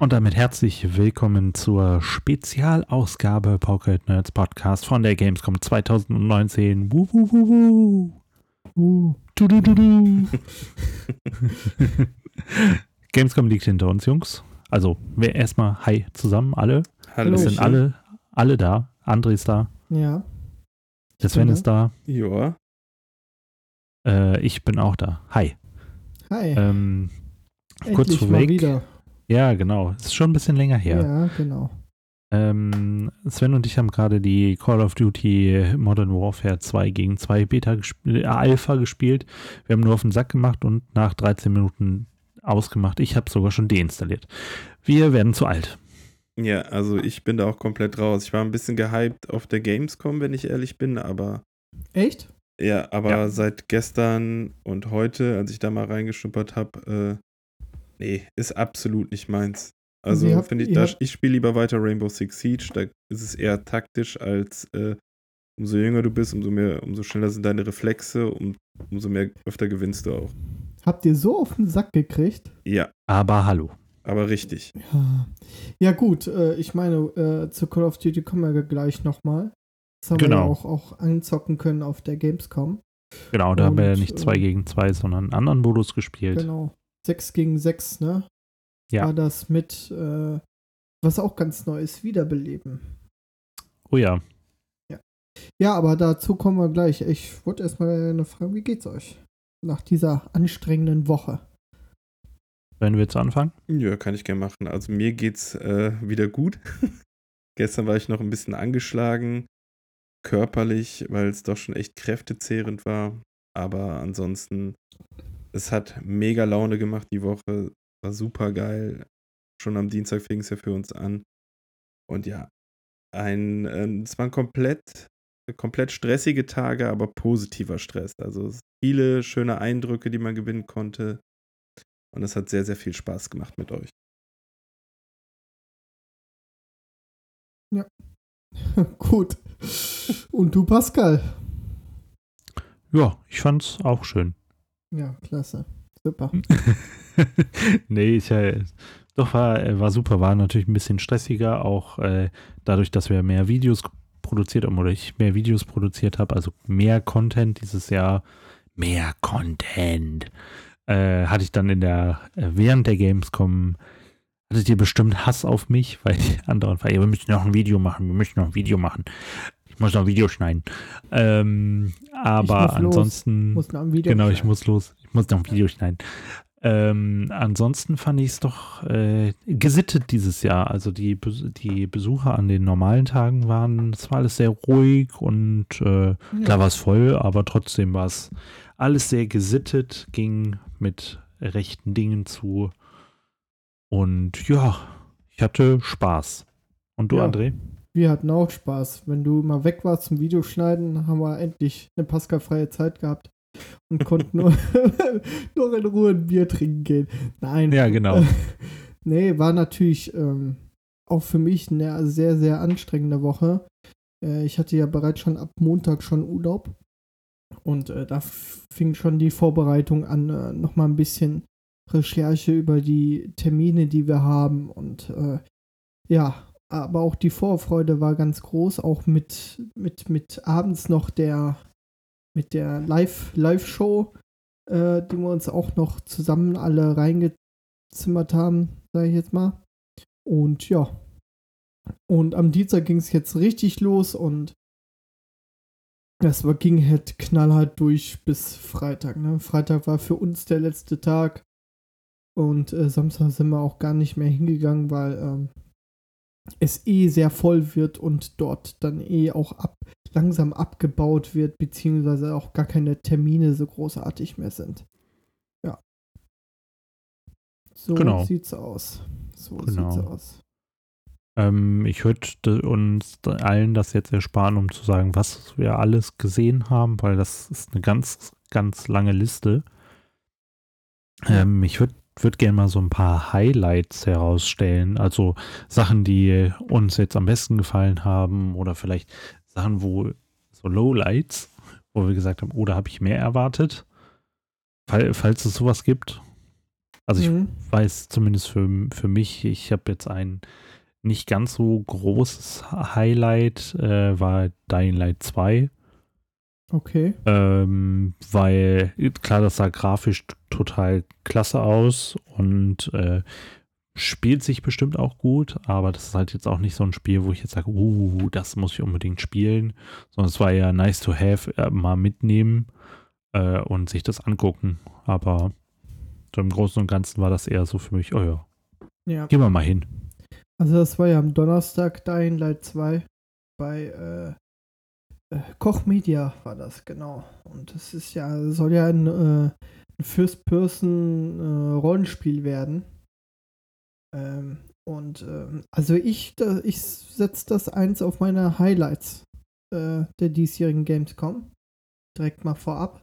Und damit herzlich willkommen zur Spezialausgabe Pocket Nerds Podcast von der Gamescom 2019. Wuh, wuh, wuh, wuh. Uh, du, du, du, du. Gamescom liegt hinter uns, Jungs. Also, wir erstmal Hi zusammen, alle. Hallo. Wir sind alle, alle da. André ist da. Ja. Der Sven ist da. Ja. Äh, ich bin auch da. Hi. Hi. Ähm, kurz Endlich mal vorweg. wieder. Ja, genau. Ist schon ein bisschen länger her. Ja, genau. Ähm, Sven und ich haben gerade die Call of Duty Modern Warfare 2 gegen 2 Beta gespielt, äh, Alpha gespielt. Wir haben nur auf den Sack gemacht und nach 13 Minuten ausgemacht. Ich habe sogar schon deinstalliert. Wir werden zu alt. Ja, also ich bin da auch komplett raus. Ich war ein bisschen gehypt auf der Gamescom, wenn ich ehrlich bin, aber Echt? ja, aber Ja. seit gestern und heute, als ich da mal reingeschnuppert habe, äh, nee, ist absolut nicht meins. Also finde ich, ihr da, habt- ich spiele lieber weiter Rainbow Six Siege, da ist es eher taktisch als äh, umso jünger du bist, umso mehr, umso schneller sind deine Reflexe, um, umso mehr öfter gewinnst du auch. Habt ihr so auf den Sack gekriegt? Ja, Aber hallo. aber richtig. Ja. Ja, gut. Äh, ich meine, äh, zu Call of Duty kommen wir gleich nochmal. Das haben wir Genau. ja auch, auch anzocken können auf der Gamescom. Genau, da haben wir ja Und, nicht 2 äh, gegen 2, sondern einen anderen Modus gespielt. Genau. 6 gegen 6, ne? Ja. War das mit, äh, was auch ganz neu ist, Wiederbeleben. Oh ja. Ja, aber dazu kommen wir gleich. Ich wollte erstmal eine Frage, wie geht's euch? Nach dieser anstrengenden Woche. Wenn wir jetzt anfangen? Ja, kann ich gerne machen. Also mir geht's äh, wieder gut. Gestern war ich noch ein bisschen angeschlagen, körperlich, weil es doch schon echt kräftezehrend war. Aber ansonsten, es hat mega Laune gemacht die Woche. War super geil. Schon am Dienstag fing es ja für uns an. Und ja, ein, äh, es waren komplett, komplett stressige Tage, aber positiver Stress. Also viele schöne Eindrücke, die man gewinnen konnte. Und es hat sehr, sehr viel Spaß gemacht mit euch. Gut. Und du, Pascal? Ja, ich fand's auch schön. Ja, klasse. Super. nee, ich, äh, doch war, war super, war natürlich ein bisschen stressiger, auch äh, dadurch, dass wir mehr Videos produziert haben oder ich mehr Videos produziert habe, also mehr Content dieses Jahr, mehr Content, äh, hatte ich dann in der, äh, während der Gamescom, hattet ihr bestimmt Hass auf mich, weil war, ja, wir müssen noch ein Video machen, wir müssen noch ein Video machen. Ich muss noch ein Video schneiden. Ähm, aber ansonsten. Muss noch ein Video Genau, ich schneiden. muss los. Ich muss noch ein Video schneiden. Ähm, ansonsten fand ich es doch äh, gesittet dieses Jahr. Also die, die Besucher an den normalen Tagen waren, es war alles sehr ruhig und äh, klar war es voll, aber trotzdem war es alles sehr gesittet, ging mit rechten Dingen zu. Und ja, ich hatte Spaß. Und du, Ja. André? Wir hatten auch Spaß. Wenn du mal weg warst zum Videoschneiden, haben wir endlich eine Pascal-freie Zeit gehabt und konnten nur noch in Ruhe ein Bier trinken gehen. Nein. Ja, genau. nee, war natürlich ähm, auch für mich eine sehr, sehr anstrengende Woche. Äh, ich hatte ja bereits schon ab Montag schon Urlaub. Und äh, da fing schon die Vorbereitung an, äh, nochmal ein bisschen Recherche über die Termine, die wir haben. Und äh, ja, aber auch die Vorfreude war ganz groß, auch mit, mit, mit abends noch der mit der Live- Live-Show, äh, die wir uns auch noch zusammen alle reingezimmert haben, sage ich jetzt mal. Und ja. Und am Dienstag ging es jetzt richtig los und das war, ging halt knallhart durch bis Freitag. Ne? Freitag war für uns der letzte Tag und äh, Samstag sind wir auch gar nicht mehr hingegangen, weil ähm, es eh sehr voll wird und dort dann eh auch ab, langsam abgebaut wird, beziehungsweise auch gar keine Termine so großartig mehr sind. Ja. So Genau. sieht's aus. So Genau. sieht's aus. Ähm, ich würde uns allen das jetzt ersparen, um zu sagen, was wir alles gesehen haben, weil das ist eine ganz, ganz lange Liste. Ähm, ich würde würd gerne mal so ein paar Highlights herausstellen, also Sachen, die uns jetzt am besten gefallen haben oder vielleicht Sachen, wo so Lowlights, wo wir gesagt haben, oh, da habe ich mehr erwartet. Fall, falls es sowas gibt. Also ich Mhm. weiß zumindest für, für mich, ich habe jetzt ein nicht ganz so großes Highlight, äh, war Dying Light 2. Okay. Ähm, weil, klar, das sah grafisch total klasse aus und äh, spielt sich bestimmt auch gut, aber das ist halt jetzt auch nicht so ein Spiel, wo ich jetzt sage, uh, das muss ich unbedingt spielen, sondern es war ja nice to have, äh, mal mitnehmen äh, und sich das angucken. Aber so im Großen und Ganzen war das eher so für mich, oh ja, Ja. gehen wir mal hin. Also das war ja am Donnerstag Dying Light 2 bei äh, äh, Koch Media war das, genau. Und es ist ja, soll ja ein, äh, First-Person-Rollenspiel werden. Ähm, und ähm, also ich, da, ich setze das eins auf meine Highlights äh, der diesjährigen Gamescom. Direkt mal vorab.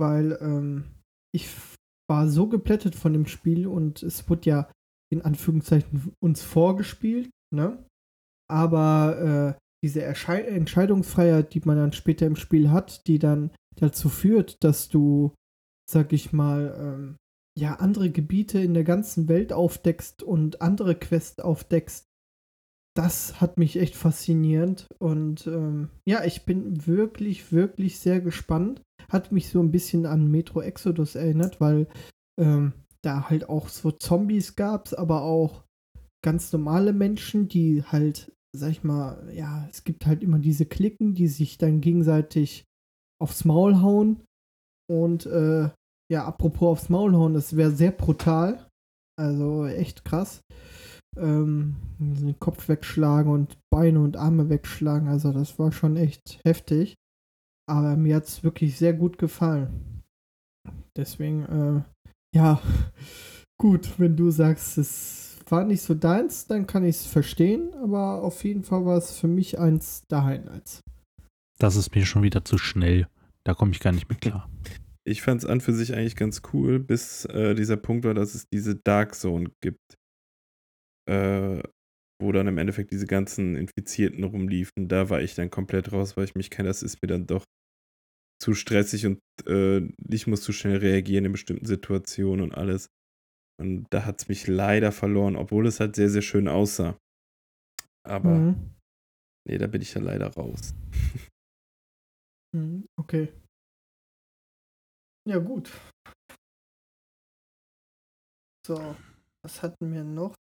Weil ähm, ich war so geplättet von dem Spiel und es wurde ja in Anführungszeichen uns vorgespielt, ne? Aber äh, diese Erschei Entscheidungsfreiheit, die man dann später im Spiel hat, die dann dazu führt, dass du, sag ich mal, ähm, ja, andere Gebiete in der ganzen Welt aufdeckst und andere Quests aufdeckst, das hat mich echt faszinierend. Und ähm, ja, ich bin wirklich, wirklich sehr gespannt. Hat mich so ein bisschen an Metro Exodus erinnert, weil ähm, da halt auch so Zombies gab, aber auch ganz normale Menschen, die halt, sag ich mal, ja, es gibt halt immer diese Klicken, die sich dann gegenseitig aufs Maul hauen. Und äh, ja, apropos aufs Maul hauen, das wäre sehr brutal. Also echt krass. Ähm, den Kopf wegschlagen und Beine und Arme wegschlagen. Also das war schon echt heftig. Aber mir hat es wirklich sehr gut gefallen. Deswegen, äh, ja, gut, wenn du sagst, es war nicht so deins, dann kann ich es verstehen. Aber auf jeden Fall war es für mich eins der Highlights. Das ist mir schon wieder zu schnell. Da komme ich gar nicht mit klar. Ich fand es an für sich eigentlich ganz cool, bis äh, dieser Punkt war, dass es diese Dark Zone gibt. Äh, wo dann im Endeffekt diese ganzen Infizierten rumliefen. Da war ich dann komplett raus, weil ich mich kenne, das ist mir dann doch zu stressig und äh, ich muss zu schnell reagieren in bestimmten Situationen und alles. Und da hat es mich leider verloren, obwohl es halt sehr, sehr schön aussah. Aber Mhm. nee, da bin ich ja leider raus. Mhm, Okay. Ja, gut. So, was hatten wir noch?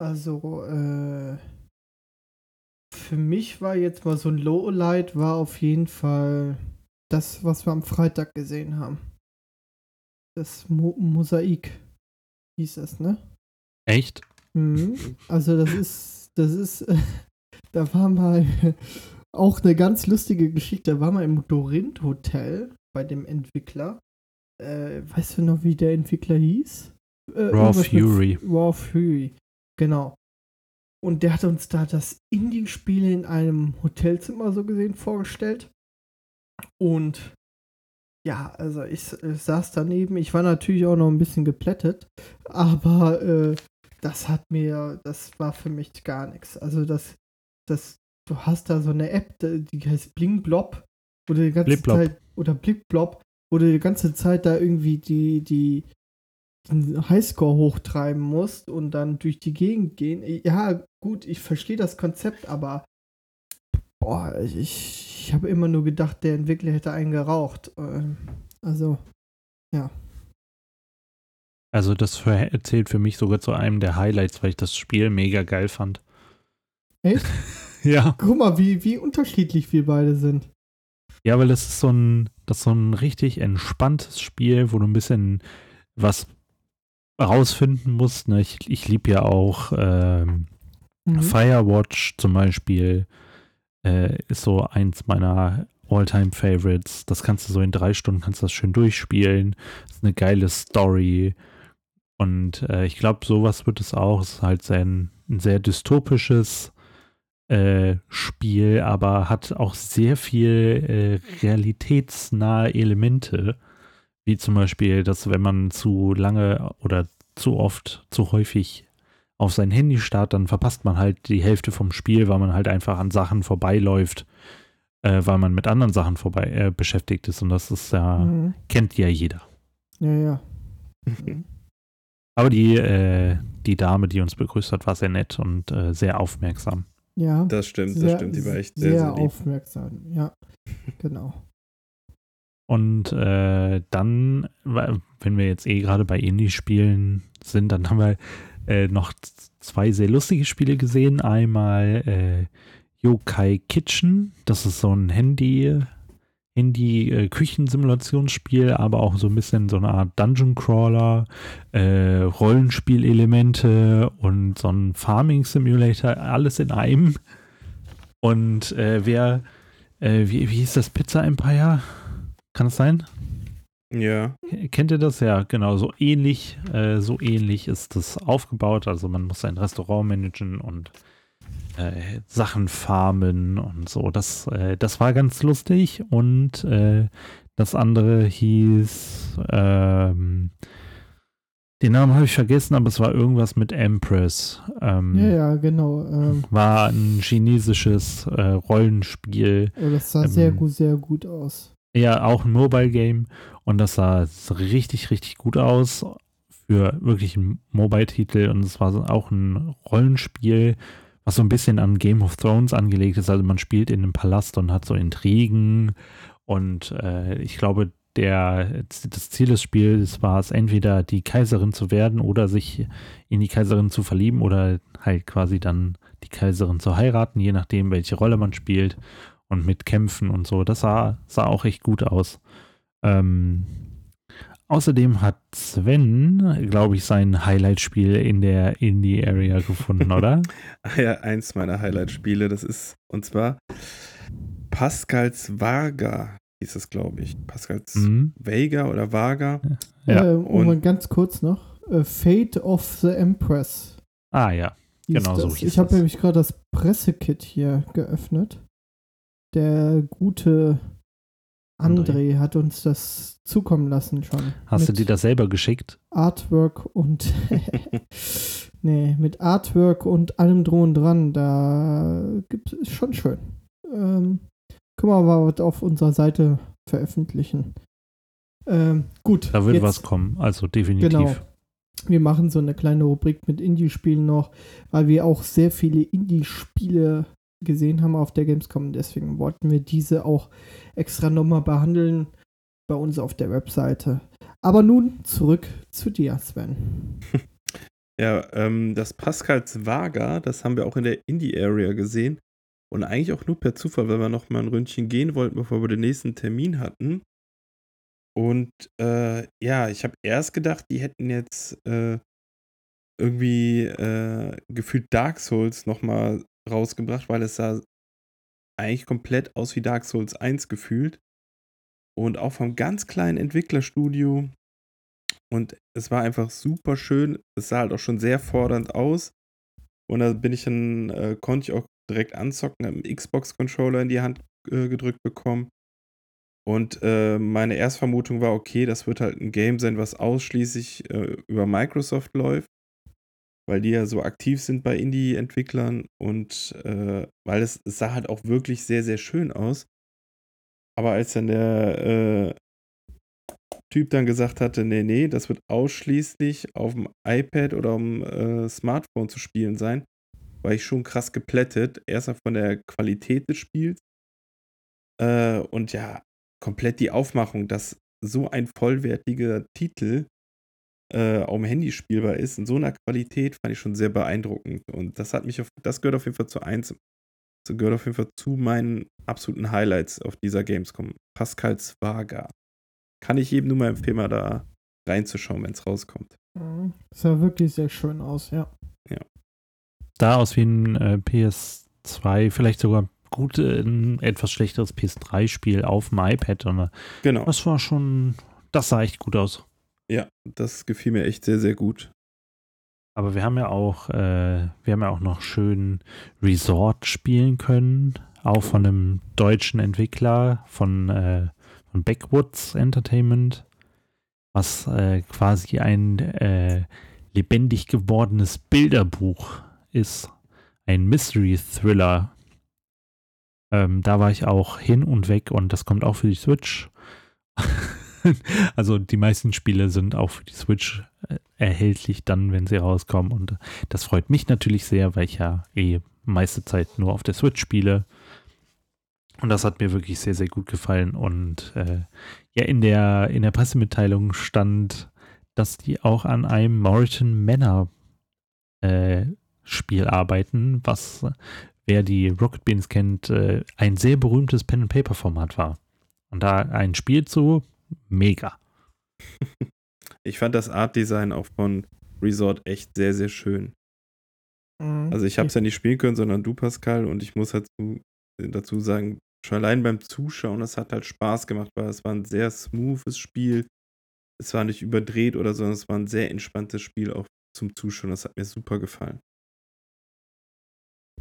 Also, äh, für mich war jetzt mal so ein Lowlight, war auf jeden Fall das, was wir am Freitag gesehen haben. Das Mo Mosaik hieß das, ne? Echt? Mhm. Also das ist, das ist, äh, da war mal auch eine ganz lustige Geschichte. Da war mal im Dorint Hotel bei dem Entwickler. Äh, weißt du noch, wie der Entwickler hieß? Äh, Raw Fury. Raw Fury, genau. Und der hat uns da das Indie-Spiel in einem Hotelzimmer so gesehen vorgestellt. Und ja, also ich, ich saß daneben. Ich war natürlich auch noch ein bisschen geplättet, aber äh, das hat mir, das war für mich gar nichts. Also das, das, du hast da so eine App, die heißt Blingblob, wo du die ganze Blipblob. Zeit, oder Blickblob, wo du die ganze Zeit da irgendwie die, die, den Highscore hochtreiben musst und dann durch die Gegend gehen. Ja, gut, ich verstehe das Konzept, aber boah, ich, ich habe immer nur gedacht, der Entwickler hätte einen geraucht. Ähm, Also, ja. Also das zählt für mich sogar zu einem der Highlights, weil ich das Spiel mega geil fand. Echt? ja. Guck mal, wie, wie unterschiedlich wir beide sind. Ja, weil das ist so ein, das ist so ein richtig entspanntes Spiel, wo du ein bisschen was rausfinden musst. Ne? Ich, ich liebe ja auch ähm, Mhm. Firewatch zum Beispiel. Äh, ist so eins meiner All-Time-Favorites. Das kannst du so in drei Stunden kannst das schön durchspielen. Ist eine geile Story. Und äh, ich glaube, sowas wird es auch. Es ist halt sehr, ein, ein sehr dystopisches äh, Spiel, aber hat auch sehr viel äh, realitätsnahe Elemente. Wie zum Beispiel, dass wenn man zu lange oder zu oft, zu häufig auf sein Handy starrt, dann verpasst man halt die Hälfte vom Spiel, weil man halt einfach an Sachen vorbeiläuft, äh, weil man mit anderen Sachen vorbei äh, beschäftigt ist. Und das ist ja, Mhm. kennt ja jeder. Ja, ja. Mhm. Aber die, äh, die Dame, die uns begrüßt hat, war sehr nett und äh, sehr aufmerksam. Ja. Das stimmt, sehr, das stimmt. Die war echt sehr, sehr, sehr, lieb. aufmerksam. Ja, genau. Und äh, dann, wenn wir jetzt eh gerade bei Indie-Spielen sind, dann haben wir äh, noch zwei sehr lustige Spiele gesehen. Einmal äh, Yokai Kitchen, das ist so ein Handy, Handy-Küchensimulationsspiel, aber auch so ein bisschen so eine Art Dungeon Crawler, äh, Rollenspielelemente und so ein Farming Simulator, alles in einem. Und äh, wer, äh, wie, wie hieß das Pizza Empire? Kann es sein? Ja, Kennt ihr das? Ja, genau. So ähnlich, äh, so ähnlich ist das aufgebaut. Also man muss ein Restaurant managen und äh, Sachen farmen und so. Das, äh, das war ganz lustig. Und äh, das andere hieß, ähm, den Namen habe ich vergessen, aber es war irgendwas mit Empress. Ähm, Ja, ja, genau. Ähm, War ein chinesisches äh, Rollenspiel. oh, das sah sehr Ähm, gut, sehr gut aus. Ja, auch ein Mobile Game und das sah richtig, richtig gut aus für wirklich einen Mobile-Titel und es war auch ein Rollenspiel, was so ein bisschen an Game of Thrones angelegt ist. Also man spielt in einem Palast und hat so Intrigen und äh, ich glaube, der, das Ziel des Spiels war es, entweder die Kaiserin zu werden oder sich in die Kaiserin zu verlieben oder halt quasi dann die Kaiserin zu heiraten, je nachdem, welche Rolle man spielt und mit Kämpfen und so. Das sah, sah auch echt gut aus. Ähm, außerdem hat Sven, glaube ich, sein Highlight-Spiel in der Indie-Area gefunden, oder? Ah ja, eins meiner Highlight-Spiele, das ist, und zwar Pascals Varga, hieß es, glaube ich. Pascals Mhm. Vega oder Vaga. Ja, äh, und- und ganz kurz noch. Äh, Fate of the Empress. Ah ja. Genau so Ich habe nämlich gerade das Pressekit hier geöffnet. Der gute André, hat uns das zukommen lassen schon. Hast du dir das selber geschickt? Artwork und nee, mit Artwork und allem und dran. Da gibt es schon schön. Ähm, können wir mal was auf unserer Seite veröffentlichen. Ähm, gut. Da wird jetzt- was kommen, also definitiv. Genau. Wir machen so eine kleine Rubrik mit Indie-Spielen noch, weil wir auch sehr viele Indie-Spiele gesehen haben auf der Gamescom. Deswegen wollten wir diese auch extra nochmal behandeln bei uns auf der Webseite. Aber nun zurück zu dir, Sven. Ja, ähm, das Pascals Vaga, das haben wir auch in der Indie-Area gesehen. Und eigentlich auch nur per Zufall, weil wir noch mal ein Ründchen gehen wollten, bevor wir den nächsten Termin hatten. Und äh, ja, ich habe erst gedacht, die hätten jetzt äh, irgendwie äh, gefühlt Dark Souls noch mal rausgebracht, weil es sah eigentlich komplett aus wie Dark Souls 1 gefühlt. Und auch vom ganz kleinen Entwicklerstudio. Und es war einfach super schön. Es sah halt auch schon sehr fordernd aus. Und da bin ich dann, äh, konnte ich auch direkt anzocken, einen Xbox-Controller in die Hand äh, gedrückt bekommen. Und äh, meine Erstvermutung war, okay, das wird halt ein Game sein, was ausschließlich äh, über Microsoft läuft, weil die ja so aktiv sind bei Indie-Entwicklern und äh, weil es, es sah halt auch wirklich sehr, sehr schön aus. Aber als dann der äh, Typ dann gesagt hatte, nee, nee, das wird ausschließlich auf dem iPad oder am äh, Smartphone zu spielen sein, war ich schon krass geplättet. Erstmal von der Qualität des Spiels äh, und ja, komplett die Aufmachung, dass so ein vollwertiger Titel äh, auf dem Handy spielbar ist, in so einer Qualität, fand ich schon sehr beeindruckend. Und das hat mich auf, das gehört auf jeden Fall zu eins, das gehört auf jeden Fall zu meinen absoluten Highlights auf dieser Gamescom. Pascals Vaga. Kann ich jedem nur mal empfehlen, mal da reinzuschauen, wenn es rauskommt. Mhm. Sah wirklich sehr schön aus, ja. Da aus wie ein äh, PS2, vielleicht sogar gut äh, ein etwas schlechteres PS3-Spiel auf dem iPad. Äh, Genau. das war schon, das sah echt gut aus. Ja, das gefiel mir echt sehr, sehr gut. Aber wir haben ja auch, äh, wir haben ja auch noch schön Resort spielen können, auch von einem deutschen Entwickler von, äh, von Backwoods Entertainment, was äh, quasi ein äh, lebendig gewordenes Bilderbuch ist, ein Mystery Thriller. Ähm, da war ich auch hin und weg und das kommt auch für die Switch. also die meisten Spiele sind auch für die Switch äh, erhältlich dann, wenn sie rauskommen. Und das freut mich natürlich sehr, weil ich ja eh meiste Zeit nur auf der Switch spiele. Und das hat mir wirklich sehr, sehr gut gefallen. Und äh, ja, in der, in der Pressemitteilung stand, dass die auch an einem Moritan Manor äh, Spiel arbeiten, was, wer die Rocket Beans kennt, äh, ein sehr berühmtes Pen-and-Paper-Format war. Und da ein Spiel zu, mega. Ich fand das Art-Design auch von Resort echt sehr, sehr schön. Mhm. Also ich habe es ja nicht spielen können, sondern du, Pascal, und ich muss dazu, dazu sagen, schon allein beim Zuschauen, es hat halt Spaß gemacht, weil es war ein sehr smoothes Spiel. Es war nicht überdreht oder so, sondern es war ein sehr entspanntes Spiel auch zum Zuschauen. Das hat mir super gefallen.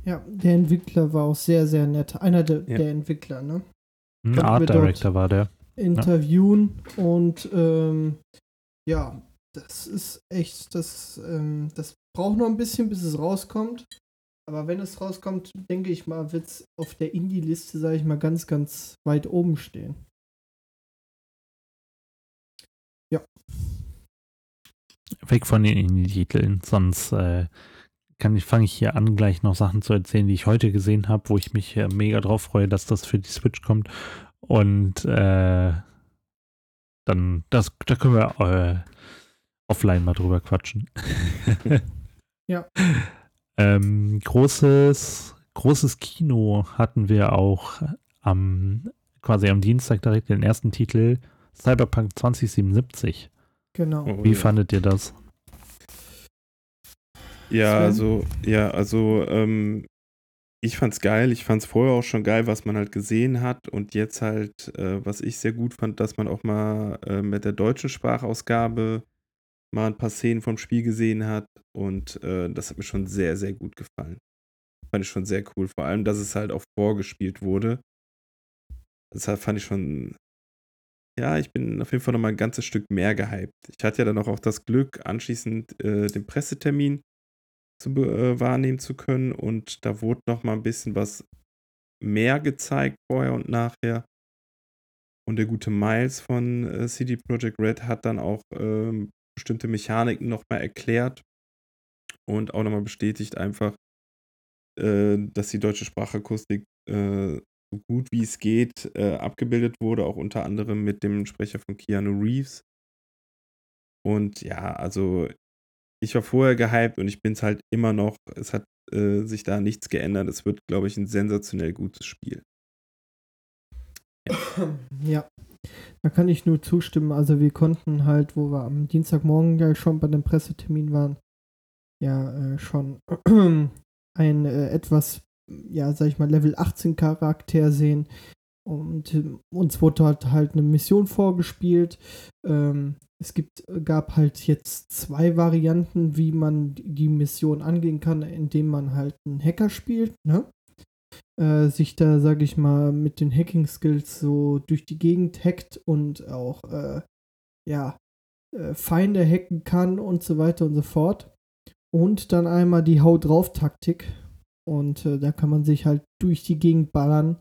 Ja, der Entwickler war auch sehr, sehr nett. Einer de, ja. der Entwickler, ne? Ein Art Director war der. Interviewen ja. und ähm, ja, das ist echt, das, ähm, das braucht noch ein bisschen, bis es rauskommt. Aber wenn es rauskommt, denke ich mal, wird es auf der Indie-Liste, sage ich mal, ganz, ganz weit oben stehen. Ja. Weg von den Indie-Titeln, sonst äh, ich, fange ich hier an, gleich noch Sachen zu erzählen, die ich heute gesehen habe, wo ich mich äh, mega drauf freue, dass das für die Switch kommt. Und äh, dann, das, da können wir äh, offline mal drüber quatschen. ja. Ähm, großes, großes Kino hatten wir auch am, quasi am Dienstag direkt den ersten Titel, Cyberpunk 2077. Genau. Oh, Wie ja. fandet ihr das? Ja, also, ja, also, ähm, ich fand's geil. Ich fand's vorher auch schon geil, was man halt gesehen hat. Und jetzt halt, äh, was ich sehr gut fand, dass man auch mal äh, mit der deutschen Sprachausgabe mal ein paar Szenen vom Spiel gesehen hat. Und äh, das hat mir schon sehr, sehr gut gefallen. Fand ich schon sehr cool. Vor allem, dass es halt auch vorgespielt wurde. Das fand ich schon. Ja, ich bin auf jeden Fall nochmal ein ganzes Stück mehr gehypt. Ich hatte ja dann auch das Glück, anschließend äh, den Pressetermin zu äh, wahrnehmen zu können. Und da wurde noch mal ein bisschen was mehr gezeigt vorher und nachher. Und der gute Miles von äh, CD Projekt Red hat dann auch ähm, bestimmte Mechaniken nochmal erklärt und auch nochmal bestätigt einfach, äh, dass die deutsche Sprachakustik äh, so gut wie es geht äh, abgebildet wurde, auch unter anderem mit dem Sprecher von Keanu Reeves. Und ja, also ich war vorher gehypt und ich bin es halt immer noch. Es hat äh, sich da nichts geändert. Es wird, glaube ich, ein sensationell gutes Spiel. Ja. ja. da kann ich nur zustimmen. Also wir konnten halt, wo wir am Dienstagmorgen ja schon bei dem Pressetermin waren, ja äh, schon ein äh, etwas, ja, sag ich mal, Level 18 Charakter sehen. Und äh, uns wurde halt, halt eine Mission vorgespielt. Ähm, es gibt, äh, gab halt jetzt zwei Varianten, wie man die Mission angehen kann, indem man halt einen Hacker spielt, ne? Äh, sich da, sag ich mal, mit den Hacking-Skills so durch die Gegend hackt und auch, äh, ja, Feinde hacken kann und so weiter und so fort. Und dann einmal die Hau drauf Taktik. Und da kann man sich halt durch die Gegend ballern.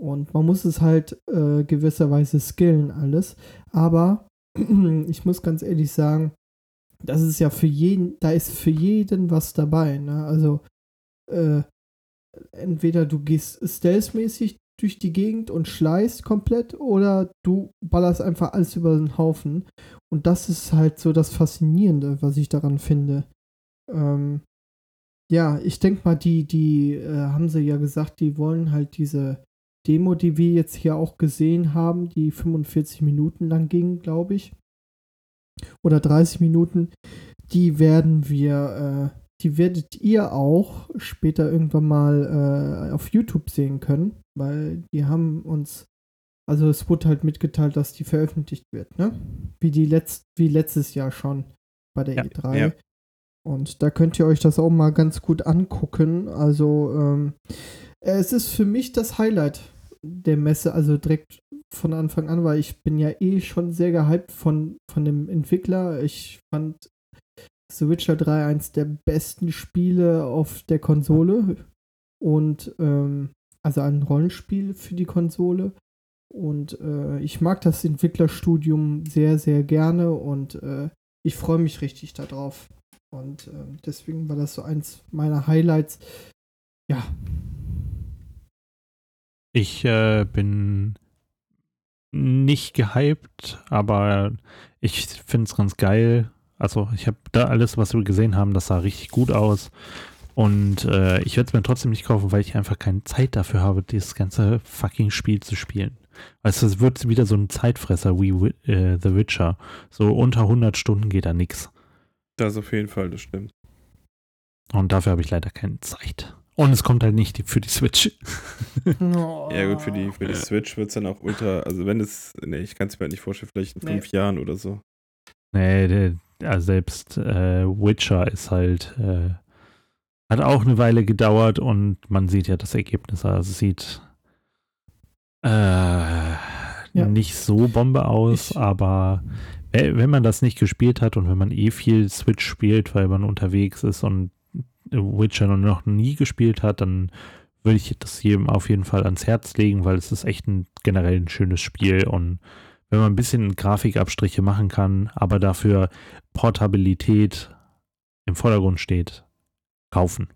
Und man muss es halt äh, gewisserweise skillen alles. Aber ich muss ganz ehrlich sagen, das ist ja für jeden, da ist für jeden was dabei. Ne? Also äh, entweder du gehst stealth-mäßig durch die Gegend und schleißt komplett oder du ballerst einfach alles über den Haufen. Und das ist halt so das Faszinierende, was ich daran finde. Ähm, ja, ich denke mal, die, die äh, haben sie ja gesagt, die wollen halt diese Demo, die wir jetzt hier auch gesehen haben, die 45 Minuten lang ging, glaube ich, oder 30 Minuten, die werden wir, äh, die werdet ihr auch später irgendwann mal äh, auf YouTube sehen können, weil die haben uns, also es wurde halt mitgeteilt, dass die veröffentlicht wird, ne? Wie die letzt, wie letztes Jahr schon bei der ja, E3. Ja. Und da könnt ihr euch das auch mal ganz gut angucken. Also ähm, es ist für mich das Highlight der Messe, also direkt von Anfang an, weil ich bin ja eh schon sehr gehypt von, von dem Entwickler. Ich fand The Witcher 3 eins der besten Spiele auf der Konsole und ähm, also ein Rollenspiel für die Konsole. Und äh, ich mag das Entwicklerstudium sehr, sehr gerne und äh, ich freue mich richtig darauf. Und äh, deswegen war das so eins meiner Highlights. Ja. Ich äh, bin nicht gehypt, aber ich finde es ganz geil. Also ich habe da alles, was wir gesehen haben, das sah richtig gut aus. Und äh, ich werde es mir trotzdem nicht kaufen, weil ich einfach keine Zeit dafür habe, dieses ganze fucking Spiel zu spielen. Weißt du, es wird wieder so ein Zeitfresser wie äh, The Witcher. So unter 100 Stunden geht da nichts. Das auf jeden Fall, das stimmt. Und dafür habe ich leider keine Zeit. Und es kommt halt nicht für die Switch. oh. Ja, gut, für die, für die Switch wird es dann auch ultra. Also, wenn es. Nee, ich kann es mir halt nicht vorstellen, vielleicht in fünf nee. Jahren oder so. Nee, der, also selbst äh, Witcher ist halt. Äh, hat auch eine Weile gedauert und man sieht ja das Ergebnis. Also, es sieht äh, ja. nicht so Bombe aus, ich, aber wenn man das nicht gespielt hat und wenn man eh viel Switch spielt, weil man unterwegs ist und Witcher noch nie gespielt hat, dann würde ich das jedem auf jeden Fall ans Herz legen, weil es ist echt ein generell ein schönes Spiel und wenn man ein bisschen Grafikabstriche machen kann, aber dafür Portabilität im Vordergrund steht, kaufen.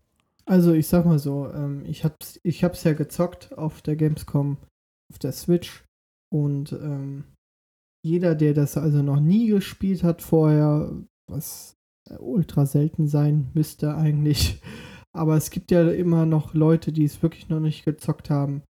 Also ich sag mal so, ähm, ich hab's, ich hab's ja gezockt auf der Gamescom, auf der Switch und ähm, jeder, der das also noch nie gespielt hat vorher, was äh, ultra selten sein müsste eigentlich. Aber es gibt ja immer noch Leute, die es wirklich noch nicht gezockt haben.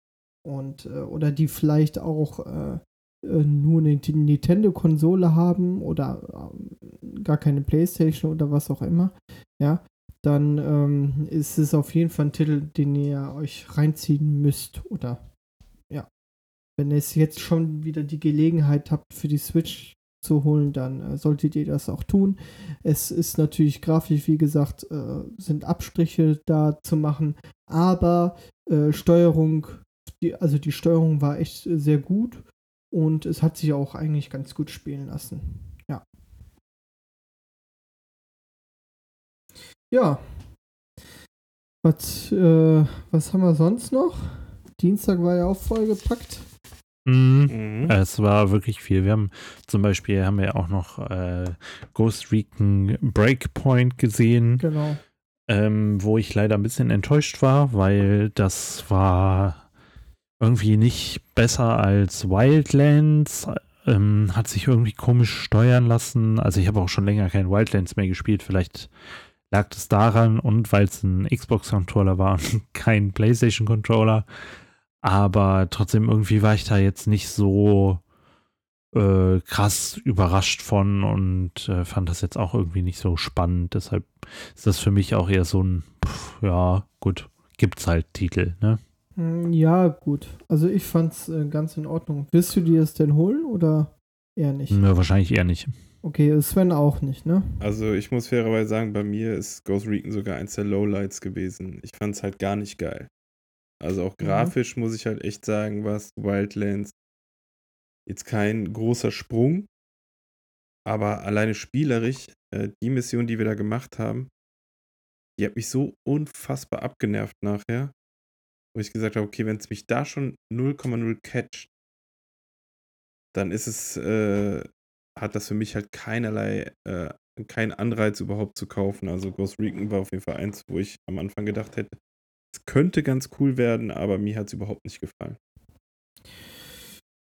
Und, äh, oder die vielleicht auch äh, äh nur eine Nintendo-Konsole haben oder äh, gar keine Playstation oder was auch immer. Ja, dann ähm, ist es auf jeden Fall ein Titel, den ihr euch reinziehen müsst. Oder wenn ihr jetzt schon wieder die Gelegenheit habt, für die Switch zu holen, dann äh, solltet ihr das auch tun. Es ist natürlich grafisch, wie gesagt, äh, sind Abstriche da zu machen, aber äh, Steuerung, die, also die Steuerung war echt sehr gut und es hat sich auch eigentlich ganz gut spielen lassen. Ja. Ja. Was, äh, was haben wir sonst noch? Dienstag war ja auch vollgepackt. Mhm. Mhm. Es war wirklich viel. Wir haben zum Beispiel haben wir auch noch äh, Ghost Recon Breakpoint gesehen. Genau. Ähm, wo ich leider ein bisschen enttäuscht war, weil das war irgendwie nicht besser als Wildlands. Ähm, hat sich irgendwie komisch steuern lassen. Also ich habe auch schon länger kein Wildlands mehr gespielt. Vielleicht lag das daran und weil es ein Xbox-Controller war und kein PlayStation-Controller. Aber trotzdem irgendwie war ich da jetzt nicht so äh, krass überrascht von und äh, fand das jetzt auch irgendwie nicht so spannend. Deshalb ist das für mich auch eher so ein, pff, ja, gut, gibt's halt Titel, ne? Hm, ja, gut. Also ich fand's äh, ganz in Ordnung. Willst du dir das denn holen oder eher nicht? Ja, wahrscheinlich eher nicht. Okay, Sven auch nicht, ne? Also ich muss fairerweise sagen, bei mir ist Ghost Recon sogar eins der Lowlights gewesen. Ich fand's halt gar nicht geil. Also auch mhm. grafisch mhm. muss ich halt echt sagen, was Wildlands jetzt kein großer Sprung, aber alleine spielerisch, äh, die Mission, die wir da gemacht haben, die hat mich so unfassbar abgenervt nachher, wo ich gesagt habe, okay, wenn es mich da schon 0,0 catcht, dann ist es, äh, hat das für mich halt keinerlei, äh, keinen Anreiz überhaupt zu kaufen. Also Ghost Recon war auf jeden Fall eins, wo ich am Anfang gedacht hätte, es könnte ganz cool werden, aber mir hat es überhaupt nicht gefallen.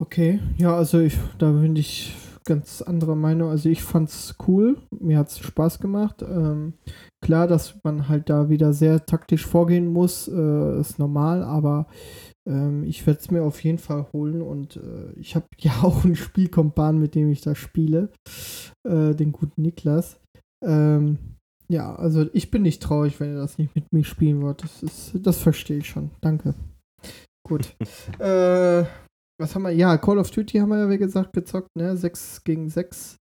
Okay, ja, also ich, da bin ich ganz anderer Meinung. Also ich fand's cool, mir hat es Spaß gemacht. Ähm, klar, dass man halt da wieder sehr taktisch vorgehen muss, äh, ist normal, aber ähm, ich werde es mir auf jeden Fall holen und äh, ich habe ja auch einen Spielkompan, mit dem ich da spiele, äh, den guten Niklas. Ähm, ja, also ich bin nicht traurig, wenn ihr das nicht mit mir spielen wollt. Das, ist, das verstehe ich schon. Danke. Gut. äh, was haben wir? Ja, Call of Duty haben wir ja, wie gesagt, gezockt, ne? 6 gegen 6.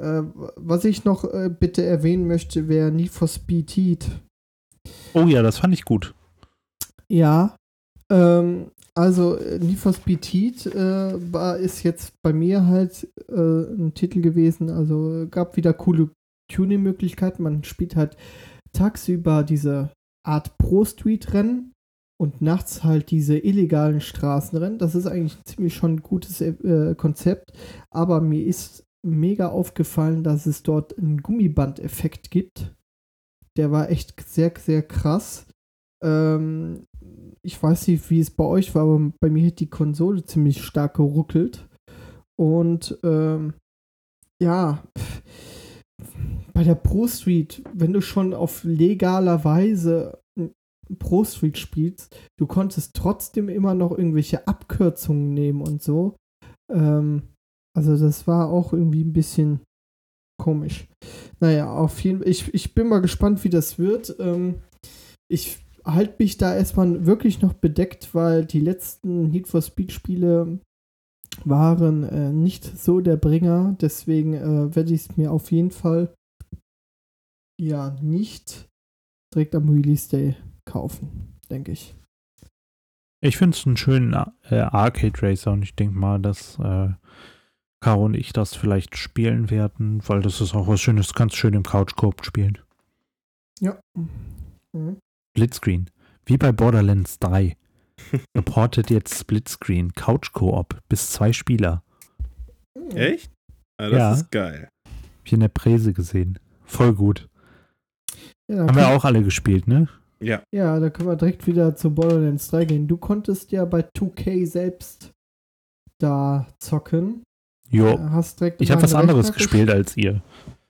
Äh, was ich noch äh, bitte erwähnen möchte, wäre Need for Speed Heat. Oh ja, das fand ich gut. Ja. Ähm, also äh, Need for Speed Heat äh, war, ist jetzt bei mir halt äh, ein Titel gewesen. Also gab wieder coole Tuning-Möglichkeiten. Man spielt halt tagsüber diese Art Pro-Street-Rennen und nachts halt diese illegalen Straßenrennen. Das ist eigentlich ziemlich schon ein gutes äh, Konzept, aber mir ist mega aufgefallen, dass es dort einen Gummibandeffekt gibt. Der war echt sehr, sehr krass. Ähm, ich weiß nicht, wie es bei euch war, aber bei mir hat die Konsole ziemlich stark geruckelt. Und ähm, ja, bei der Pro Street, wenn du schon auf legaler Weise Pro Street spielst, du konntest trotzdem immer noch irgendwelche Abkürzungen nehmen und so. Ähm, also das war auch irgendwie ein bisschen komisch. Naja, auf jeden Fall, ich, ich bin mal gespannt, wie das wird. Ähm, ich halte mich da erstmal wirklich noch bedeckt, weil die letzten Heat for Speed Spiele waren äh, nicht so der Bringer. Deswegen äh, werde ich es mir auf jeden Fall ja nicht direkt am Release Day kaufen, denke ich. Ich finde es einen schönen äh, Arcade Racer und ich denke mal, dass äh, Caro und ich das vielleicht spielen werden, weil das ist auch was Schönes, ganz schön im Couch-Coop spielen. Ja. Mhm. Splitscreen. Wie bei Borderlands 3. Reportet jetzt Splitscreen, Couch-Koop bis zwei Spieler. Echt? Ah, das Ja. ist geil. Hab ich in der Präse gesehen. Voll gut. Ja, Haben wir auch alle gespielt, ne? Ja, Ja, da können wir direkt wieder zu Borderlands 3 gehen. Du konntest ja bei 2K selbst da zocken. Jo. Äh, Hast direkt Ich habe was anderes Rechner gespielt als ihr.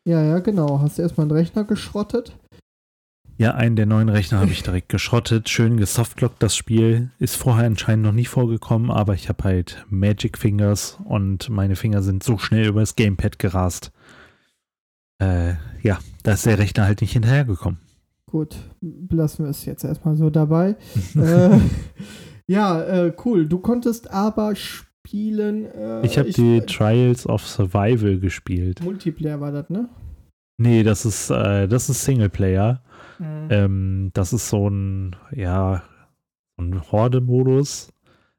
Ja, ja, genau. Hast erstmal einen Rechner geschrottet. Ja, einen der neuen Rechner habe ich direkt geschrottet. Schön gesoftlockt das Spiel. Ist vorher anscheinend noch nie vorgekommen, aber ich habe halt Magic Fingers und meine Finger sind so schnell über das Gamepad gerast. Äh, ja, da ist der Rechner halt nicht hinterhergekommen. Gut, belassen wir es jetzt erstmal so dabei. äh, ja, äh, cool. Du konntest aber spielen. Äh, ich habe die Trials of Survival gespielt. Multiplayer war das, ne? Nee, das ist, äh, das ist Singleplayer. Mhm. Ähm, das ist so ein, ja, ein Horde-Modus.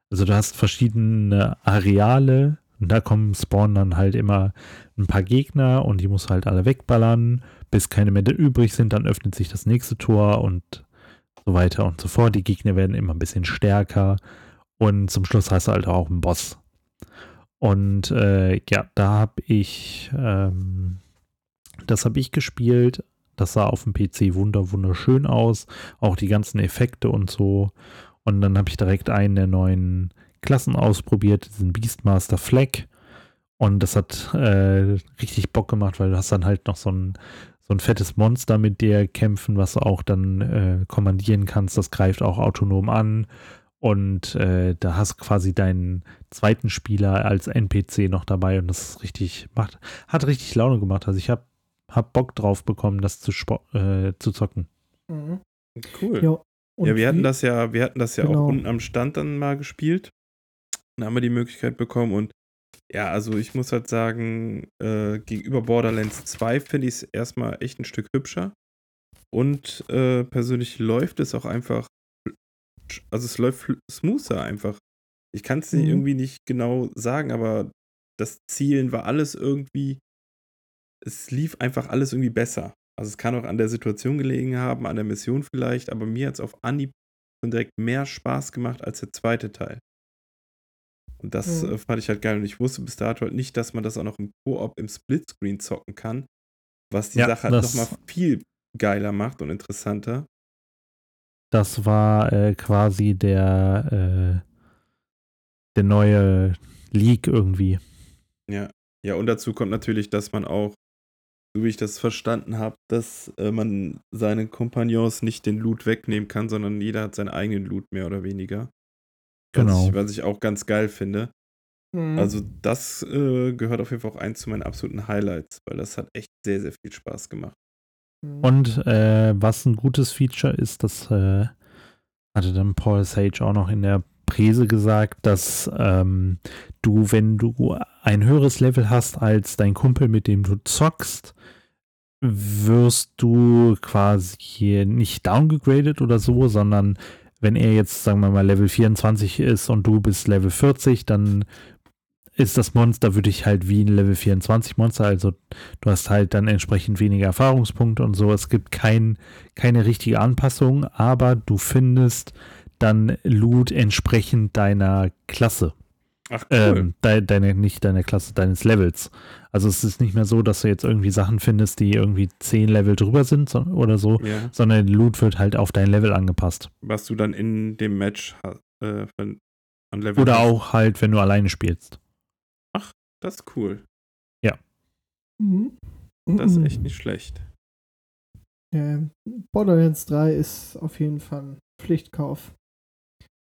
Also du hast verschiedene Areale und da kommen, spawnen dann halt immer ein paar Gegner und die musst du halt alle wegballern, bis keine mehr übrig sind, dann öffnet sich das nächste Tor und so weiter und so fort. Die Gegner werden immer ein bisschen stärker und zum Schluss hast du halt auch einen Boss. Und äh, ja, da habe ich, ähm, das habe ich gespielt. Das sah auf dem PC wunder wunderschön aus. Auch die ganzen Effekte und so. Und dann habe ich direkt einen der neuen Klassen ausprobiert, diesen Beastmaster Flag. Und das hat äh, richtig Bock gemacht, weil du hast dann halt noch so ein, so ein fettes Monster mit dir kämpfen, was du auch dann äh, kommandieren kannst. Das greift auch autonom an. Und äh, da hast du quasi deinen zweiten Spieler als NPC noch dabei und das ist richtig, macht, hat richtig Laune gemacht. Also ich habe hab Bock drauf bekommen, das zu, spo- äh, zu zocken. Mhm. cool. Ja, und ja, wir hatten das ja, wir hatten das ja Genau. auch unten am Stand dann mal gespielt. Dann haben wir die Möglichkeit bekommen und ja, also ich muss halt sagen, äh, gegenüber Borderlands 2 finde ich es erstmal echt ein Stück hübscher. Und äh, persönlich läuft es auch einfach, also es läuft smoother einfach. Ich kann es Mhm. irgendwie nicht genau sagen, aber das Zielen war alles irgendwie, es lief einfach alles irgendwie besser. Also es kann auch an der Situation gelegen haben, an der Mission vielleicht, aber mir hat es auf Anhieb schon direkt mehr Spaß gemacht als der zweite Teil. Und das Mhm. äh, fand ich halt geil. Und ich wusste bis dato halt nicht, dass man das auch noch im Koop im Splitscreen zocken kann, was die Ja, Sache halt das- nochmal viel geiler macht und interessanter. Das war äh, quasi der, äh, der neue League irgendwie. Ja. Ja, und dazu kommt natürlich, dass man auch, so wie ich das verstanden habe, dass äh, man seinen Kompagnons nicht den Loot wegnehmen kann, sondern jeder hat seinen eigenen Loot mehr oder weniger. Was Genau. ich, was ich auch ganz geil finde. Mhm. Also, das äh, gehört auf jeden Fall auch eins zu meinen absoluten Highlights, weil das hat echt sehr, sehr viel Spaß gemacht. Mhm. Und äh, was ein gutes Feature ist, das äh, hatte dann Paul Sage auch noch in der Präse gesagt, dass ähm, du, wenn du ein höheres Level hast als dein Kumpel, mit dem du zockst, wirst du quasi nicht downgegradet oder so, sondern wenn er jetzt, sagen wir mal, Level 24 ist und du bist Level 40, dann ist das Monster für dich halt wie ein Level 24 Monster, also du hast halt dann entsprechend weniger Erfahrungspunkte und so. Es gibt kein, keine richtige Anpassung, aber du findest dann Loot entsprechend deiner Klasse. Ach, cool. Ähm, de, deine, nicht deiner Klasse, deines Levels. Also es ist nicht mehr so, dass du jetzt irgendwie Sachen findest, die irgendwie 10 Level drüber sind so, oder so, ja. sondern Loot wird halt auf dein Level angepasst. Was du dann in dem Match hast, äh, an Level Oder hast. auch halt, wenn du alleine spielst. Das ist cool. Mhm. Das ist Mhm. echt nicht schlecht. Ja, Borderlands 3 ist auf jeden Fall ein Pflichtkauf.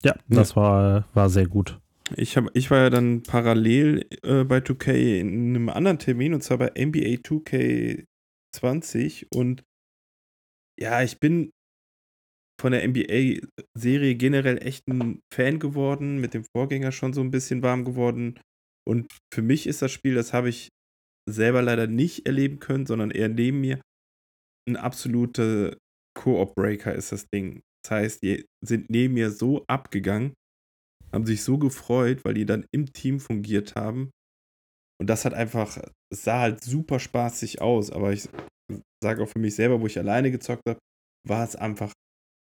Ja, das war, war sehr gut. Ich, hab, ich war ja dann parallel äh, bei 2K in einem anderen Termin und zwar bei NBA 2K20 und ja, ich bin von der NBA-Serie generell echt ein Fan geworden, mit dem Vorgänger schon so ein bisschen warm geworden und für mich ist das Spiel, das habe ich selber leider nicht erleben können, sondern eher neben mir, ein absoluter Koop-Breaker ist das Ding. Das heißt, die sind neben mir so abgegangen, haben sich so gefreut, weil die dann im Team fungiert haben. Und das hat einfach, es sah halt super spaßig aus, aber ich sage auch für mich selber, wo ich alleine gezockt habe, war es einfach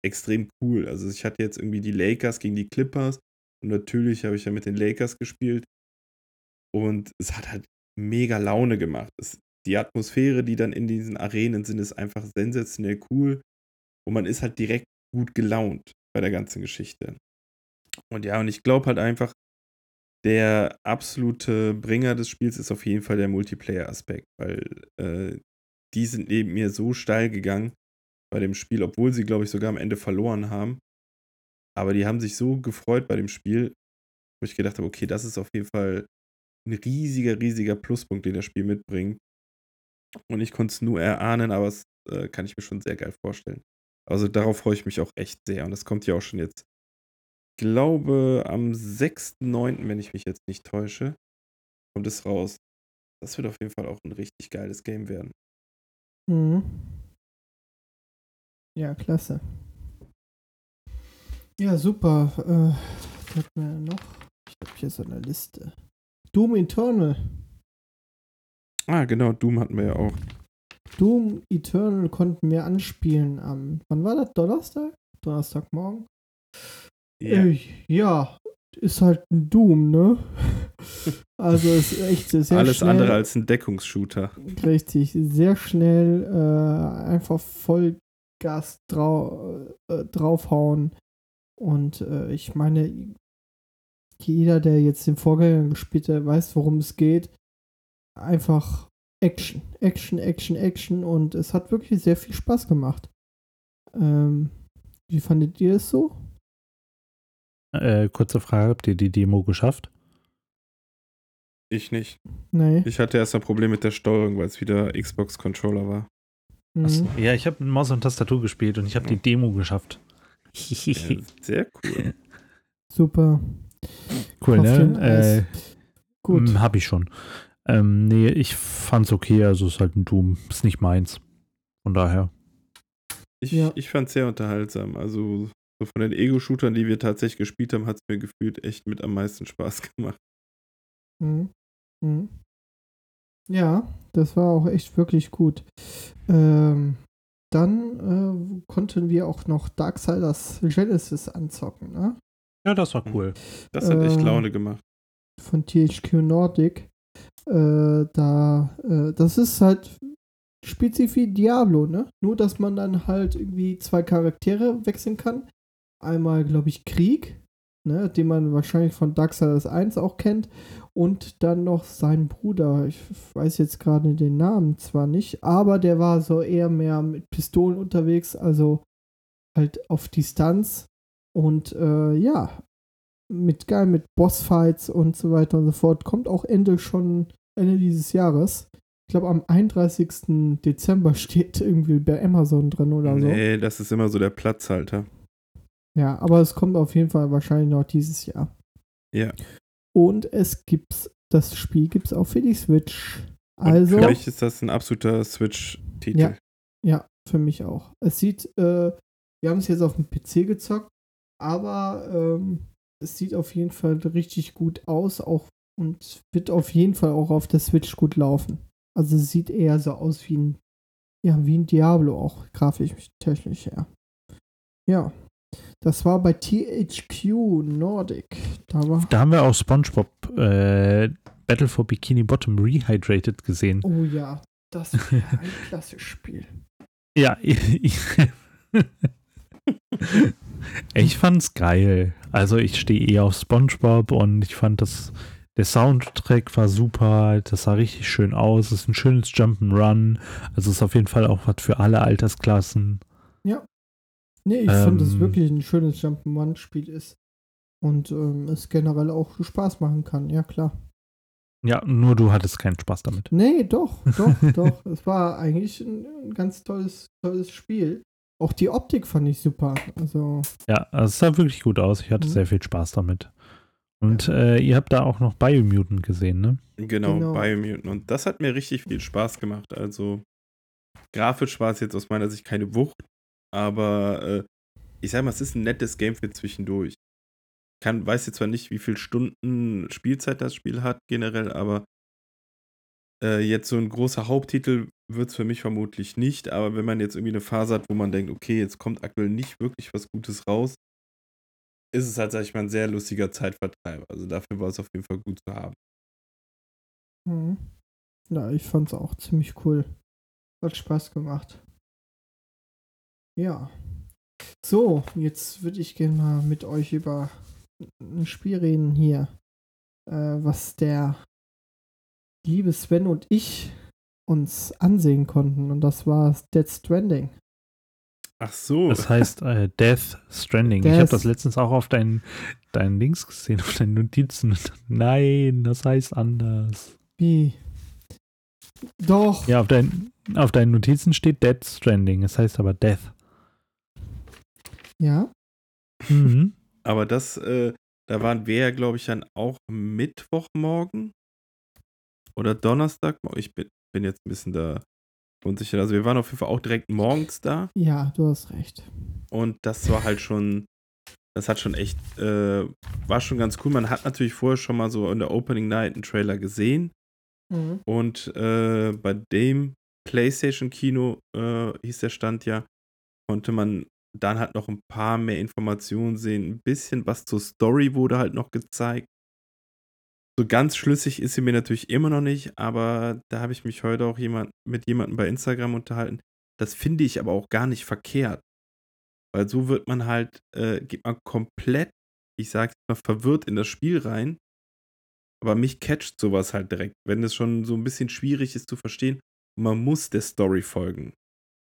extrem cool. Also ich hatte jetzt irgendwie die Lakers gegen die Clippers und natürlich habe ich ja mit den Lakers gespielt und es hat halt mega Laune gemacht. Es, die Atmosphäre, die dann in diesen Arenen sind, ist einfach sensationell cool und man ist halt direkt gut gelaunt bei der ganzen Geschichte. Und ja, und ich glaube halt einfach, der absolute Bringer des Spiels ist auf jeden Fall der Multiplayer-Aspekt, weil äh, die sind neben mir so steil gegangen bei dem Spiel, obwohl sie, glaube ich, sogar am Ende verloren haben. Aber die haben sich so gefreut bei dem Spiel, wo ich gedacht habe, okay, das ist auf jeden Fall ein riesiger, riesiger Pluspunkt, den das Spiel mitbringt. Und ich konnte es nur erahnen, aber es äh, kann ich mir schon sehr geil vorstellen. Also darauf freue ich mich auch echt sehr. Und das kommt ja auch schon jetzt, glaube am 6.9., wenn ich mich jetzt nicht täusche, kommt es raus. Das wird auf jeden Fall auch ein richtig geiles Game werden. Mhm. Ja, klasse. Ja, super. Äh, was hat mir noch? Ich habe hier so eine Liste. Doom Eternal. Ah, genau, Doom hatten wir ja auch. Doom Eternal konnten wir anspielen am, wann war das? Donnerstag? Donnerstagmorgen? Ja. Äh, ja, ist halt ein Doom, ne? Also ist echt sehr Alles schnell. andere als ein Deckungsshooter. Richtig, sehr schnell äh, einfach Vollgas drau äh, draufhauen. Und äh, ich meine, jeder, der jetzt den Vorgänger gespielt hat, weiß, worum es geht. Einfach Action, Action, Action, Action. Und es hat wirklich sehr viel Spaß gemacht. Ähm, wie fandet ihr es so? Äh, kurze Frage, habt ihr die Demo geschafft? Ich nicht. Nee. Ich hatte erst ein Problem mit der Steuerung, weil es wieder Xbox-Controller war. Mhm. Ja, ich habe Maus und Tastatur gespielt und ich habe die Demo geschafft. Ja, sehr cool. Super. cool, ne? Äh, Gut. Hm, Hab ich schon. Ähm, nee, ich fand's okay, also es ist halt ein Doom, ist nicht meins. Von daher. Ich, Ja. ich fand es sehr unterhaltsam. Also so von den Ego-Shootern, die wir tatsächlich gespielt haben, hat es mir gefühlt echt mit am meisten Spaß gemacht. Mhm. Mhm. Ja, das war auch echt wirklich gut. Ähm, dann äh, konnten wir auch noch Darksiders Genesis anzocken, ne? Ja, das war cool. Das hat echt Äh, Laune gemacht. Von THQ Nordic. Äh, da, äh, das ist halt spezifisch wie Diablo, ne? Nur, dass man dann halt irgendwie zwei Charaktere wechseln kann. Einmal, glaube ich, Krieg, ne? Den man wahrscheinlich von Darksiders 1 auch kennt. Und dann noch sein Bruder. Ich weiß jetzt gerade den Namen zwar nicht, aber der war so eher mehr mit Pistolen unterwegs, also halt auf Distanz. Und äh, ja, mit geil, mit Bossfights und so weiter und so fort. Kommt auch Ende schon, Ende dieses Jahres. Ich glaube, am 31. Dezember steht irgendwie bei Amazon drin oder so. Nee, das ist immer so der Platzhalter. Ja, aber es kommt auf jeden Fall wahrscheinlich noch dieses Jahr. Ja. Und es gibt's, das Spiel gibt's auch für die Switch. Und Also, für mich ist das ein absoluter Switch-Titel. Ja. ja, für mich auch. Es sieht, äh, wir haben es jetzt auf dem PC gezockt, aber ähm, es sieht auf jeden Fall richtig gut aus, auch und wird auf jeden Fall auch auf der Switch gut laufen. Also es sieht eher so aus wie ein, ja, wie ein Diablo auch, grafisch technisch her. Ja. Das war bei THQ Nordic. Da, war Da haben wir auch SpongeBob äh, Battle for Bikini Bottom Rehydrated gesehen. oh ja, das wäre ein klasse Spiel. Ja, ich, fand's geil. Also ich stehe eher auf SpongeBob und ich fand das, der Soundtrack war super, das sah richtig schön aus, es ist ein schönes Jump'n'Run, also ist auf jeden Fall auch was für alle Altersklassen. Nee, ich fand, dass es Ähm. wirklich ein schönes Jump'n'Run-Spiel ist. Und ähm, es generell auch Spaß machen kann, ja klar. Ja, nur du hattest keinen Spaß damit. Nee, doch, doch, doch. Es war eigentlich ein, ein ganz tolles, tolles Spiel. Auch die Optik fand ich super. Also, Ja, also es sah wirklich gut aus, ich hatte Mhm. sehr viel Spaß damit. Und äh, ihr habt da auch noch Biomutant gesehen, ne? Genau, Genau. Biomutant. Und das hat mir richtig viel Spaß gemacht. Also, grafisch war es jetzt aus meiner Sicht keine Wucht, aber äh, ich sag mal, es ist ein nettes Game für zwischendurch. Kann, weiß jetzt zwar nicht, wie viele Stunden Spielzeit das Spiel hat generell, aber äh, jetzt so ein großer Haupttitel wird es für mich vermutlich nicht. Aber wenn man jetzt irgendwie eine Phase hat, wo man denkt, okay, jetzt kommt aktuell nicht wirklich was Gutes raus, ist es halt, sag ich mal, ein sehr lustiger Zeitvertreib. Also dafür war es auf jeden Fall gut zu haben. mhm. ja, ich fand es auch ziemlich cool. Hat Spaß gemacht. Ja. So, jetzt würde ich gerne mal mit euch über ein Spiel reden hier, äh, was der liebe Sven und ich uns ansehen konnten. Und das war Dead Stranding. Ach so. Das heißt äh, Death Stranding. Ich habe Death- das letztens auch auf deinen, deinen Links gesehen, auf deinen Notizen. Nein, das heißt anders. Wie? Doch. Ja, auf, dein, auf deinen Notizen steht Dead Stranding. Es heißt aber Death. Ja. Mhm. Aber das, äh, da waren wir ja, glaube ich, dann auch Mittwochmorgen oder Donnerstag. Ich bin, bin jetzt ein bisschen da unsicher. Also wir waren auf jeden Fall auch direkt morgens da Ja, du hast recht. und das war halt schon, das hat schon echt, äh, war schon ganz cool. Man hat natürlich vorher schon mal so in der Opening Night einen Trailer gesehen Mhm. und äh, bei dem PlayStation Kino äh, hieß der Stand ja, konnte man dann halt noch ein paar mehr Informationen sehen. Ein bisschen was zur Story wurde halt noch gezeigt. So ganz schlüssig ist sie mir natürlich immer noch nicht, aber da habe ich mich heute auch jemand, mit jemandem bei Instagram unterhalten. Das finde ich aber auch gar nicht verkehrt. Weil so wird man halt, äh, geht man komplett, ich sage mal, verwirrt in das Spiel rein. Aber mich catcht sowas halt direkt, wenn es schon so ein bisschen schwierig ist zu verstehen und man muss der Story folgen.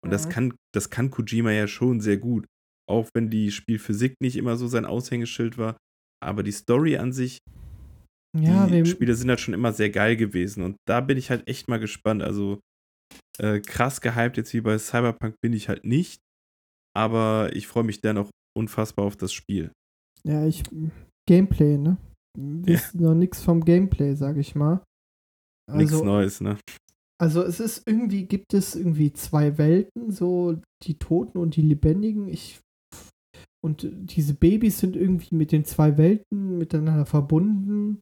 Und das Mhm. kann, das kann Kojima ja schon sehr gut. Auch wenn die Spielphysik nicht immer so sein Aushängeschild war. Aber die Story an sich, Ja, die Spiele sind halt schon immer sehr geil gewesen. Und da bin ich halt echt mal gespannt. Also äh, krass gehypt jetzt wie bei Cyberpunk bin ich halt nicht. Aber ich freue mich dennoch unfassbar auf das Spiel. ja, ich. Gameplay, ne? Wissen noch nichts vom Gameplay, sag ich mal. Nichts Also, Neues, ne? Also es ist irgendwie, gibt es irgendwie zwei Welten, so die Toten und die Lebendigen. Ich. Und diese Babys sind irgendwie mit den zwei Welten miteinander verbunden.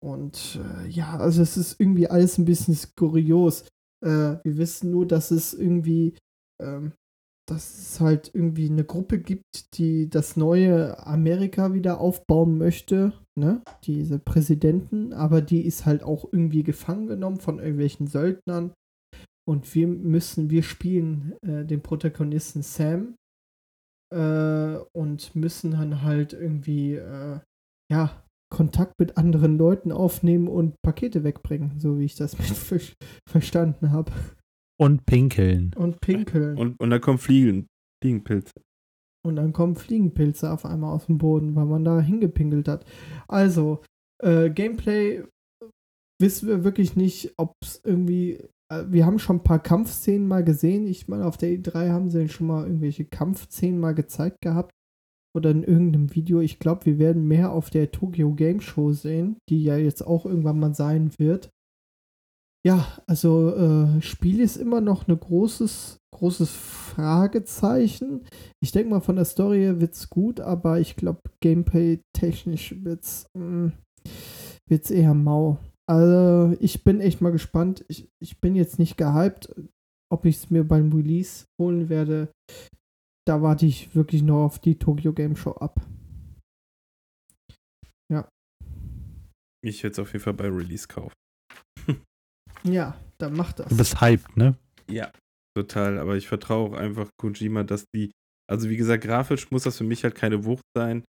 Und äh, ja, also es ist irgendwie alles ein bisschen skurios. Äh, wir wissen nur, dass es irgendwie, ähm, dass es halt irgendwie eine Gruppe gibt, die das neue Amerika wieder aufbauen möchte, ne? Diese Präsidenten, aber die ist halt auch irgendwie gefangen genommen von irgendwelchen Söldnern. Und wir müssen, wir spielen äh, den Protagonisten Sam äh, und müssen dann halt irgendwie, äh, ja, Kontakt mit anderen Leuten aufnehmen und Pakete wegbringen, so wie ich das mit ver- verstanden habe. Und pinkeln. Und pinkeln. Und, Und, und dann kommen Fliegen, Fliegenpilze. Dann kommen Fliegenpilze auf einmal aus dem Boden, weil man da hingepinkelt hat. Also, äh, Gameplay wissen wir wirklich nicht, ob es irgendwie. Äh, wir haben schon ein paar Kampfszenen mal gesehen. Ich meine, auf der E3 haben sie schon mal irgendwelche Kampfszenen mal gezeigt gehabt. Oder in irgendeinem Video. Ich glaube, wir werden mehr auf der Tokyo Game Show sehen, die ja jetzt auch irgendwann mal sein wird. Ja, also äh, Spiel ist immer noch ein großes, großes Fragezeichen. Ich denke mal, von der Story wird's gut, aber ich glaube, Gameplay-technisch wird's, mh, wird's eher mau. Also, ich bin echt mal gespannt. Ich, ich bin jetzt nicht gehypt, ob ich es mir beim Release holen werde. da warte ich wirklich noch auf die Tokyo Game Show ab. Ja. Ich werde es auf jeden Fall bei Release kaufen. Ja, dann mach das. Du bist hyped, ne? Ja, total. Aber ich vertraue auch einfach Kojima, dass die. Also, wie gesagt, grafisch muss das für mich halt keine Wucht sein.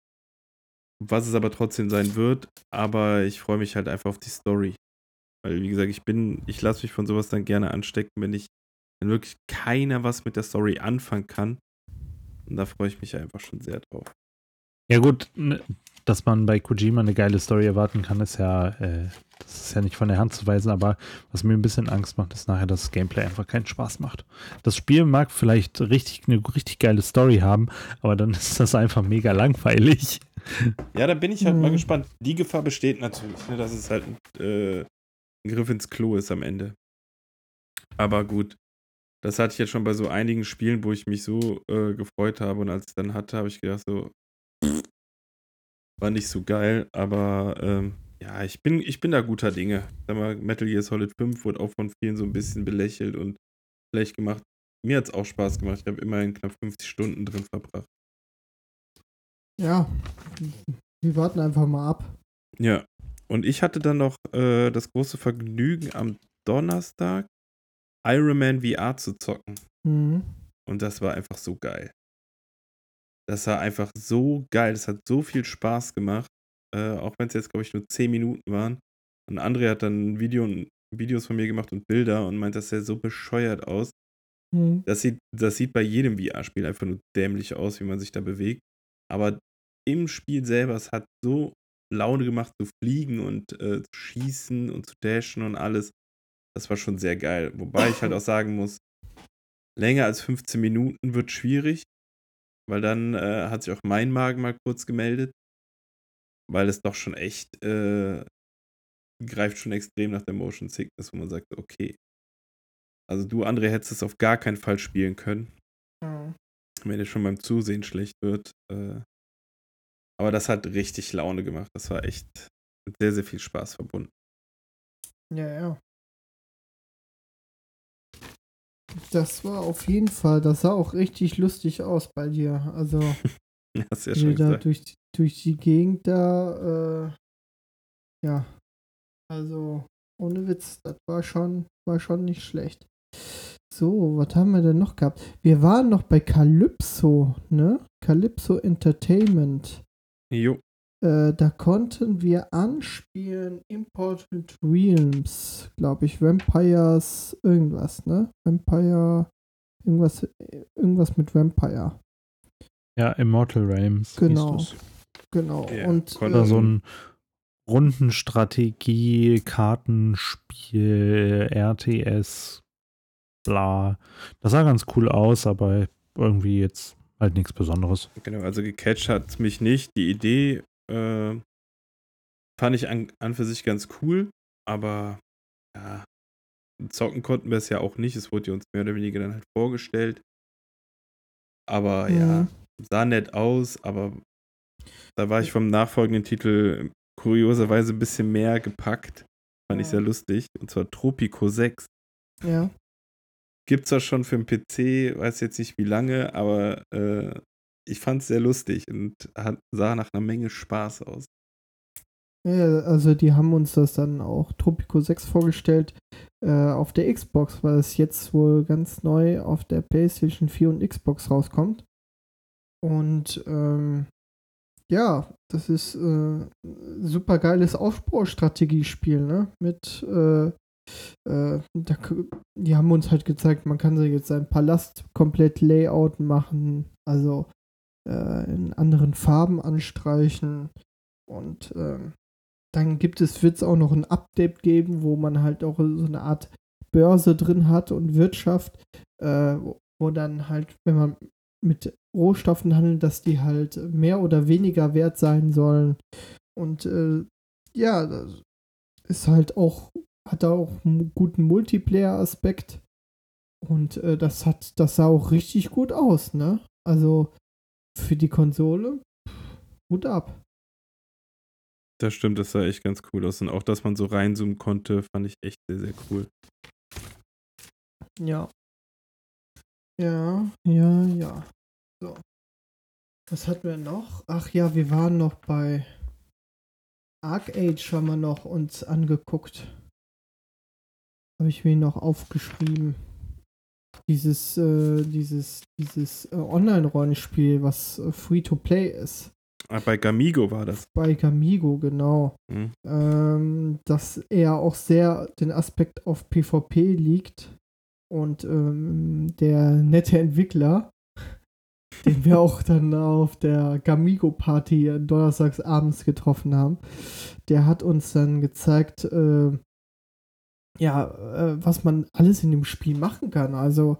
Was es aber trotzdem sein wird. Aber ich freue mich halt einfach auf die Story. Weil, wie gesagt, ich bin. Ich lasse mich von sowas dann gerne anstecken, wenn ich. Wenn wirklich keiner was mit der Story anfangen kann. Und da freue ich mich einfach schon sehr drauf. Ja, gut, ne, dass man bei Kojima eine geile Story erwarten kann, ist ja, äh, das ist ja nicht von der Hand zu weisen, aber was mir ein bisschen Angst macht, ist nachher, dass das Gameplay einfach keinen Spaß macht. Das Spiel mag vielleicht richtig eine richtig geile Story haben, aber dann ist das einfach mega langweilig. Ja, da bin ich halt mal Mhm. gespannt. Die Gefahr besteht natürlich, ne, dass es halt äh, ein Griff ins Klo ist am Ende. Aber gut, das hatte ich jetzt schon bei so einigen Spielen, wo ich mich so äh, gefreut habe und als ich es dann hatte, habe ich gedacht so, war nicht so geil, aber ähm, ja, ich bin, ich bin da guter Dinge. Sag mal, Metal Gear Solid 5 wurde auch von vielen so ein bisschen belächelt und schlecht gemacht. Mir hat es auch Spaß gemacht. Ich habe immerhin knapp 50 Stunden drin verbracht. Ja, wir warten einfach mal ab. Ja, und ich hatte dann noch äh, das große Vergnügen, am Donnerstag Iron Man VR zu zocken. Mhm. Und das war einfach so geil. Das war einfach so geil. Das hat so viel Spaß gemacht. Äh, auch wenn es jetzt, glaube ich, nur 10 Minuten waren. Und André hat dann Video, Videos von mir gemacht und Bilder und meint, das sähe so bescheuert aus. Mhm. Das sieht, das sieht bei jedem VR-Spiel einfach nur dämlich aus, wie man sich da bewegt. Aber im Spiel selber, es hat so Laune gemacht zu fliegen und äh, zu schießen und zu dashen und alles. Das war schon sehr geil. Wobei ich halt auch sagen muss, länger als 15 Minuten wird schwierig, weil dann äh, hat sich auch mein Magen mal kurz gemeldet, weil es doch schon echt äh, greift schon extrem nach der Motion Sickness, wo man sagt, okay. Also du, André, hättest es auf gar keinen Fall spielen können Mhm. wenn dir schon beim Zusehen schlecht wird. Äh, aber das hat richtig Laune gemacht. Das war echt mit sehr, sehr viel Spaß verbunden. Ja, ja. Das war auf jeden Fall, das sah auch richtig lustig aus bei dir. Also, Hast ja schon da gesagt. durch, die- durch die Gegend da, äh, ja. Also, ohne Witz, das war schon, war schon nicht schlecht. So, was haben wir denn noch gehabt? Wir waren noch bei Calypso, ne? Calypso Entertainment. Jo, Äh, da konnten wir anspielen Important Realms, glaube ich, Vampires, irgendwas, ne? Vampire, irgendwas, äh, irgendwas mit Vampire, Ja, Immortal Realms. hieß Genau. Genau. Ja, Und konnte Oder so ähm, ein Rundenstrategie, Kartenspiel, RTS, bla. Das sah ganz cool aus, aber irgendwie jetzt halt nichts Besonderes. genau. Also gecatcht hat mich nicht. Die Idee äh, fand ich an, an für sich ganz cool, aber ja, zocken konnten wir es ja auch nicht. Es wurde uns mehr oder weniger dann halt vorgestellt. Aber ja, Mhm. sah nett aus, aber da war ich vom nachfolgenden Titel kurioserweise ein bisschen mehr gepackt. Fand ich Ja. sehr lustig. Und zwar Tropico 6. ja, Gibt's zwar schon für den PC, weiß jetzt nicht wie lange, aber äh, ich fand es sehr lustig und hat, sah nach einer Menge Spaß aus. ja, also die haben uns das dann auch Tropico 6 vorgestellt äh, auf der Xbox, weil es jetzt wohl ganz neu auf der PlayStation 4 und Xbox rauskommt. Und ähm, ja, das ist äh, super geiles Aufbaustrategiespiel, ne? Mit äh, äh, da, die haben uns halt gezeigt, man kann sich jetzt seinen Palast komplett Layout machen, also äh, in anderen Farben anstreichen und ähm, dann gibt es, wird es auch noch ein Update geben, wo man halt auch so eine Art Börse drin hat und Wirtschaft, äh, wo dann halt, wenn man mit Rohstoffen handelt, dass die halt mehr oder weniger wert sein sollen. Und äh, ja, das ist halt auch, hat da auch einen guten Multiplayer-Aspekt. Und äh, das hat, das sah auch richtig gut aus, ne? Also für die Konsole, Hut ab. Das stimmt, das sah echt ganz cool aus. Und auch, dass man so reinzoomen konnte, fand ich echt sehr, sehr cool. Ja. Ja, ja, ja. So. Was hatten wir noch? Ach ja, wir waren noch bei Arc Age haben wir noch uns angeguckt. Habe ich mir noch aufgeschrieben. Dieses, äh, dieses, dieses äh, Online-Rollenspiel, was äh, Free-to-Play ist. Ah, bei Gamigo war das. Bei Gamigo, genau. Hm. Ähm, dass er auch sehr den Aspekt auf PvP liegt. Und ähm, der nette Entwickler, den wir auch dann auf der Gamigo-Party donnerstags abends getroffen haben, der hat uns dann gezeigt, äh, ja, äh, was man alles in dem Spiel machen kann. Also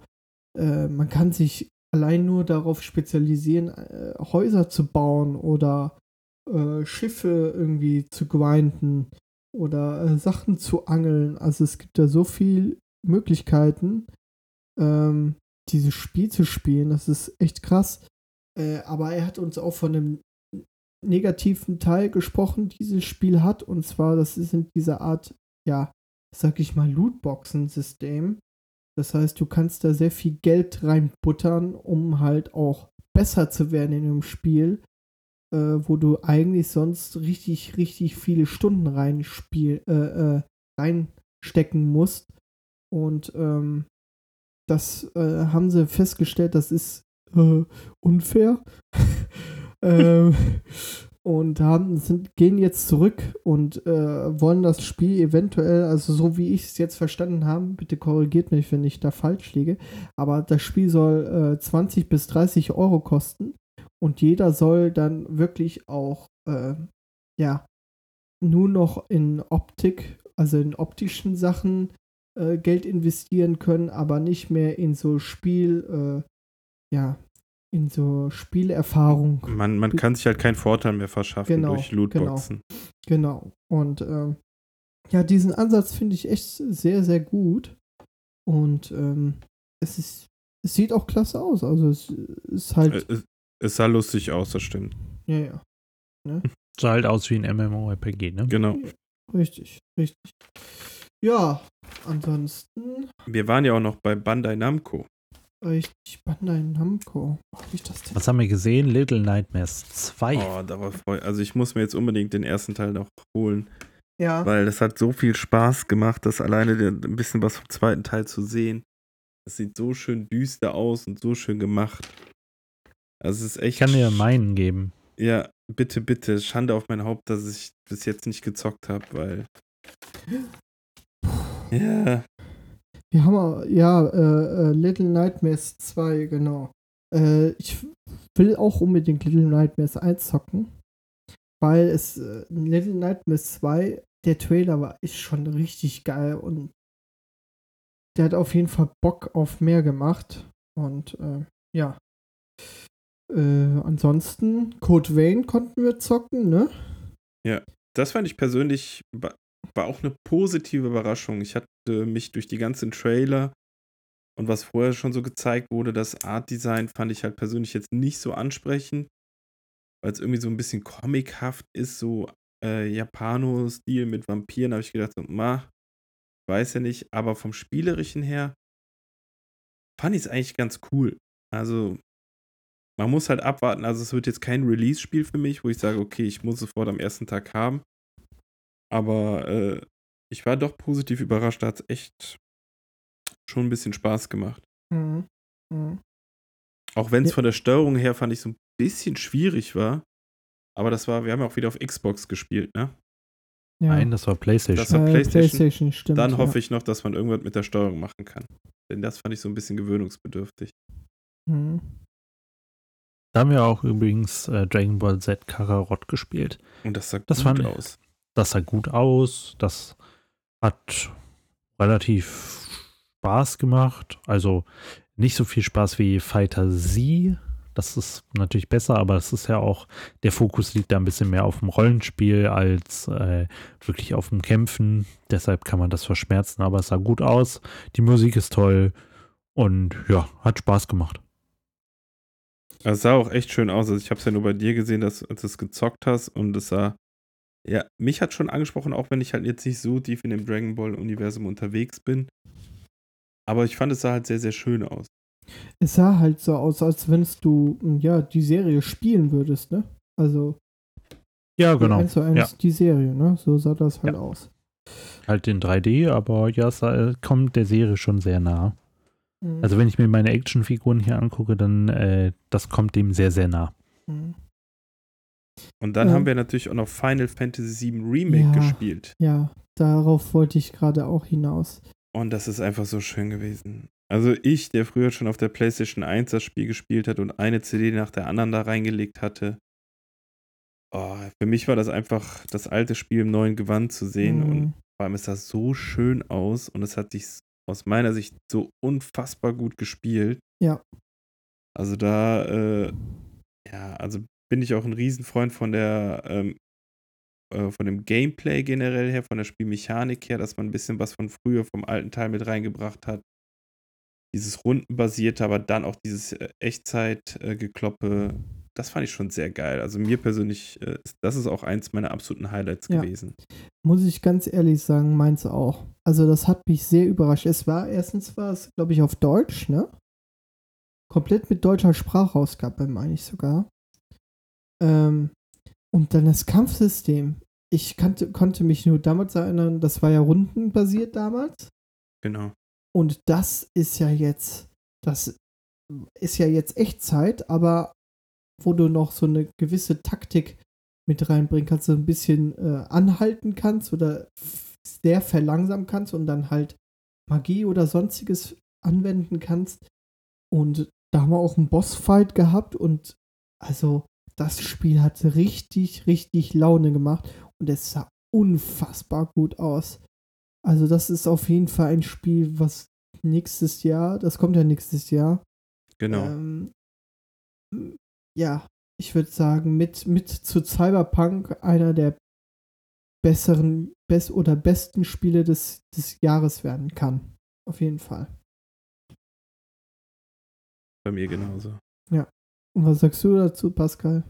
äh, man kann sich allein nur darauf spezialisieren, äh, Häuser zu bauen oder äh, Schiffe irgendwie zu grinden oder äh, Sachen zu angeln. Also es gibt da so viele Möglichkeiten, ähm, dieses Spiel zu spielen. Das ist echt krass. Äh, aber er hat uns auch von einem negativen Teil gesprochen, dieses Spiel hat. Und zwar, das ist in dieser Art, ja, sag ich mal, Lootboxen-System. Das heißt, du kannst da sehr viel Geld reinbuttern, um halt auch besser zu werden in dem Spiel, äh, wo du eigentlich sonst richtig, richtig viele Stunden reinspiel, äh, äh, reinstecken musst. Und ähm, das äh, haben sie festgestellt, das ist äh, unfair. ähm, und haben, sind, gehen jetzt zurück und äh, wollen das Spiel eventuell, also so wie ich es jetzt verstanden habe, bitte korrigiert mich, wenn ich da falsch liege, aber das Spiel soll äh, 20 bis 30 Euro kosten und jeder soll dann wirklich auch, äh, ja, nur noch in Optik, also in optischen Sachen äh, Geld investieren können, aber nicht mehr in so Spiel, äh, ja, in so Spielerfahrung. Man, man kann sich halt keinen Vorteil mehr verschaffen Genau, durch Lootboxen. Genau. Und ähm, ja, diesen Ansatz finde ich echt sehr, sehr gut. Und ähm, es ist, es sieht auch klasse aus. Also es ist halt, Äh, Es, es sah lustig aus, das stimmt. ja, ja, Sah halt aus wie ein MMORPG, ne? Genau. richtig, richtig. Ja, ansonsten Wir waren ja auch noch bei Bandai Namco. richtig Bandai Namco. Hab ich das denn? Was haben wir gesehen? Little Nightmares 2. Oh, da war voll. Also ich muss mir jetzt unbedingt den ersten Teil noch holen, Ja, weil das hat so viel Spaß gemacht, das alleine der- ein bisschen was vom zweiten Teil zu sehen. Es sieht so schön düster aus und so schön gemacht. Also es ist echt. Ich kann dir meinen geben. Ja, bitte, bitte. Schande auf mein Haupt, dass ich bis jetzt nicht gezockt habe, weil. Ja, wir haben auch- ja äh, äh, Little Nightmares 2, genau. Äh, ich will auch unbedingt Little Nightmares 1 zocken, weil es äh, Little Nightmares 2, der Trailer war ist schon richtig geil und der hat auf jeden Fall Bock auf mehr gemacht und äh, ja. Ansonsten, Code Vein konnten wir zocken, ne? das fand ich persönlich war, auch eine positive Überraschung. Ich hatte mich durch die ganzen Trailer und was vorher schon so gezeigt wurde, das Art Design fand ich halt persönlich jetzt nicht so ansprechend, weil es irgendwie so ein bisschen comichaft ist, so äh, Japano-Stil mit Vampiren. Habe ich gedacht, so, ma, weiß ja nicht, aber vom Spielerischen her fand ich es eigentlich ganz cool. Also, man muss halt abwarten. Also, es wird jetzt kein Release-Spiel für mich, wo ich sage, okay, ich muss sofort am ersten Tag haben. Aber äh, ich war doch positiv überrascht. Da hat es echt schon ein bisschen Spaß gemacht. Mhm. Mhm. Auch wenn es Ja. von der Steuerung her fand ich so ein bisschen schwierig war. Aber das war, wir haben ja auch wieder auf Xbox gespielt, ne? Ja. Nein, das war PlayStation. Das war Äh, PlayStation. stimmt. Dann ja. hoffe ich noch, dass man irgendwas mit der Steuerung machen kann. Denn das fand ich so ein bisschen gewöhnungsbedürftig. Mhm. Da haben wir auch übrigens äh, Dragon Ball Z Kakarot gespielt. Und das sah Das gut fand ich- aus. Das sah gut aus. Das hat relativ Spaß gemacht. Also nicht so viel Spaß wie Fighter Z. Das ist natürlich besser, aber es ist ja auch, der Fokus liegt da ein bisschen mehr auf dem Rollenspiel als äh, wirklich auf dem Kämpfen. Deshalb kann man das verschmerzen, aber es sah gut aus. Die Musik ist toll und ja, hat Spaß gemacht. Es sah auch echt schön aus. Also ich habe es ja nur bei dir gesehen, dass als du es gezockt hast und es sah. Ja, mich hat schon angesprochen, auch wenn ich halt jetzt nicht so tief in dem Dragon Ball Universum unterwegs bin. Aber ich fand es sah halt sehr, sehr schön aus. Es sah halt so aus, als wenn du ja die Serie spielen würdest, ne? Also Ja, genau. eins zu eins Ja. die Serie, ne? So sah das halt Ja. aus. Halt in 3D, aber ja, es äh, kommt der Serie schon sehr nah. Mhm. Also wenn ich mir meine Actionfiguren hier angucke, dann äh, das kommt dem sehr, sehr nah. Mhm. Und dann Ja. haben wir natürlich auch noch Final Fantasy VII Remake Ja. gespielt. Ja, darauf wollte ich gerade auch hinaus. Und das ist einfach so schön gewesen. Also ich, der früher schon auf der PlayStation 1 das Spiel gespielt hat und eine CD nach der anderen da reingelegt hatte. Oh, für mich war das einfach das alte Spiel im neuen Gewand zu sehen und Mhm. vor allem ist das so schön aus und es hat sich aus meiner Sicht so unfassbar gut gespielt. Ja. Also da, äh, ja, also bin ich auch ein Riesenfreund von der, ähm, äh, von dem Gameplay generell her, von der Spielmechanik her, dass man ein bisschen was von früher, vom alten Teil mit reingebracht hat. Dieses Rundenbasierte, aber dann auch dieses äh, Echtzeit-Gekloppe, das fand ich schon sehr geil. Also mir persönlich, äh, das ist auch eins meiner absoluten Highlights Ja. gewesen. Muss ich ganz ehrlich sagen, meins auch. Also das hat mich sehr überrascht. Es war, erstens war es, glaube ich, auf Deutsch, ne? Komplett mit deutscher Sprachausgabe, meine ich sogar. Ähm, und dann das Kampfsystem. Ich kannte, konnte mich nur damals erinnern, das war ja rundenbasiert damals. Genau. Und das ist ja jetzt, das ist ja jetzt Echtzeit, aber wo du noch so eine gewisse Taktik mit reinbringen kannst, so ein bisschen äh, anhalten kannst oder sehr verlangsamen kannst und dann halt Magie oder sonstiges anwenden kannst. Und da haben wir auch einen Bossfight gehabt und also das Spiel hat richtig, richtig Laune gemacht und es sah unfassbar gut aus. Also das ist auf jeden Fall ein Spiel, was nächstes Jahr, das kommt ja nächstes Jahr, Genau. ähm, ja, ich würde sagen, mit, mit zu Cyberpunk einer der besseren best oder besten Spiele des, des Jahres werden kann. Auf jeden Fall. Bei mir genauso. Und was sagst du dazu, Pascal?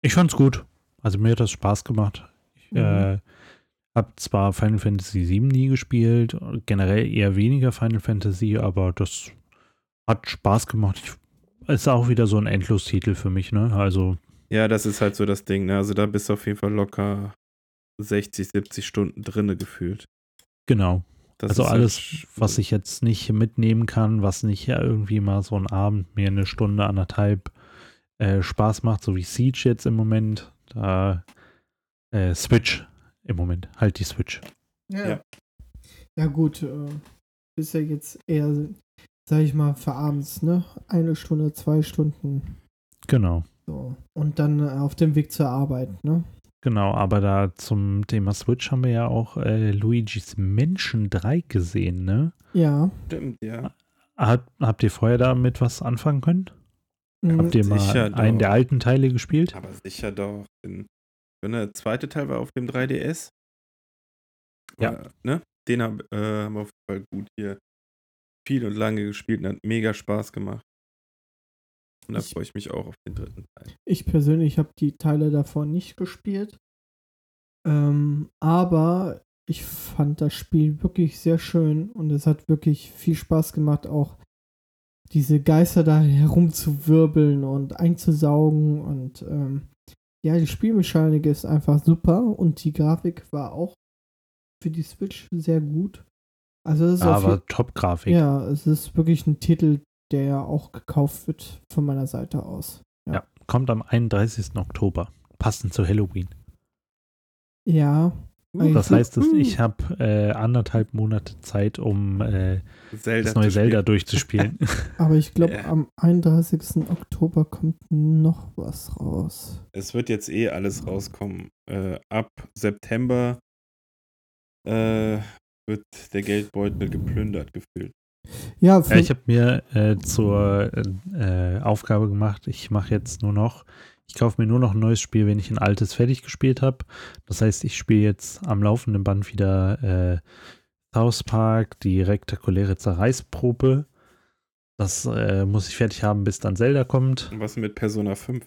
Ich fand's gut. Also mir hat das Spaß gemacht. Ich Mhm. äh, habe zwar Final Fantasy VII nie gespielt, generell eher weniger Final Fantasy, aber das hat Spaß gemacht. Ich, ist auch wieder so ein Endlos-Titel für mich, ne? Also Ja, das ist halt so das Ding. Ne? Also da bist du auf jeden Fall locker 60, 70 Stunden drinne gefühlt. genau. Das also ist alles, was ich jetzt nicht mitnehmen kann, was nicht ja irgendwie mal so einen Abend mir eine Stunde, anderthalb äh, Spaß macht, so wie Siege jetzt im Moment, da äh, Switch im Moment, halt die Switch. Ja. Ja. Ja, gut. Äh, ist ja jetzt eher, sag ich mal, für abends, ne? Eine Stunde, zwei Stunden. Genau. So. Und dann äh, auf dem Weg zur Arbeit, ne? Genau, aber da zum Thema Switch haben wir ja auch äh, Luigi's Menschen 3 gesehen, ne? Ja. Stimmt, ja. Hat, habt ihr vorher damit was anfangen können? Mhm. Habt ihr mal Sicher einen doch. der alten Teile gespielt? Aber sicher doch. Wenn der zweite Teil war auf dem 3DS. Ja. War, ne? Den hab, äh, haben wir auf jeden Fall gut hier viel und lange gespielt und hat mega Spaß gemacht. Und da Ich- freue ich mich auch auf den dritten Teil. Ich persönlich habe die Teile davor nicht gespielt. Ähm, aber ich fand das Spiel wirklich sehr schön und es hat wirklich viel Spaß gemacht, auch diese Geister da herumzuwirbeln und einzusaugen und ähm, ja, die Spielmechanik ist einfach super und die Grafik war auch für die Switch sehr gut. Also es ist Aber Top-Grafik. ja, es ist wirklich ein Titel, der auch gekauft wird von meiner Seite aus. Ja, kommt am 31. Oktober, passend zu Halloween. Ja. Uh, Das heißt, dass uh, ich habe äh, anderthalb Monate Zeit, um äh, Zelda das neue zu Zelda spielen. durchzuspielen. Aber ich glaube, Ja. am 31. Oktober kommt noch was raus. Es wird jetzt eh alles rauskommen. Äh, ab September äh, wird der Geldbeutel geplündert gefühlt. Ja, Ja, ich habe mir äh, zur äh, Aufgabe gemacht, ich mache jetzt nur noch, ich kaufe mir nur noch ein neues Spiel, wenn ich ein altes fertig gespielt habe. Das heißt, ich spiele jetzt am laufenden Band wieder äh, South Park, die rektakuläre Zerreißprobe. Das äh, muss ich fertig haben, bis dann Zelda kommt. Und was mit Persona 5?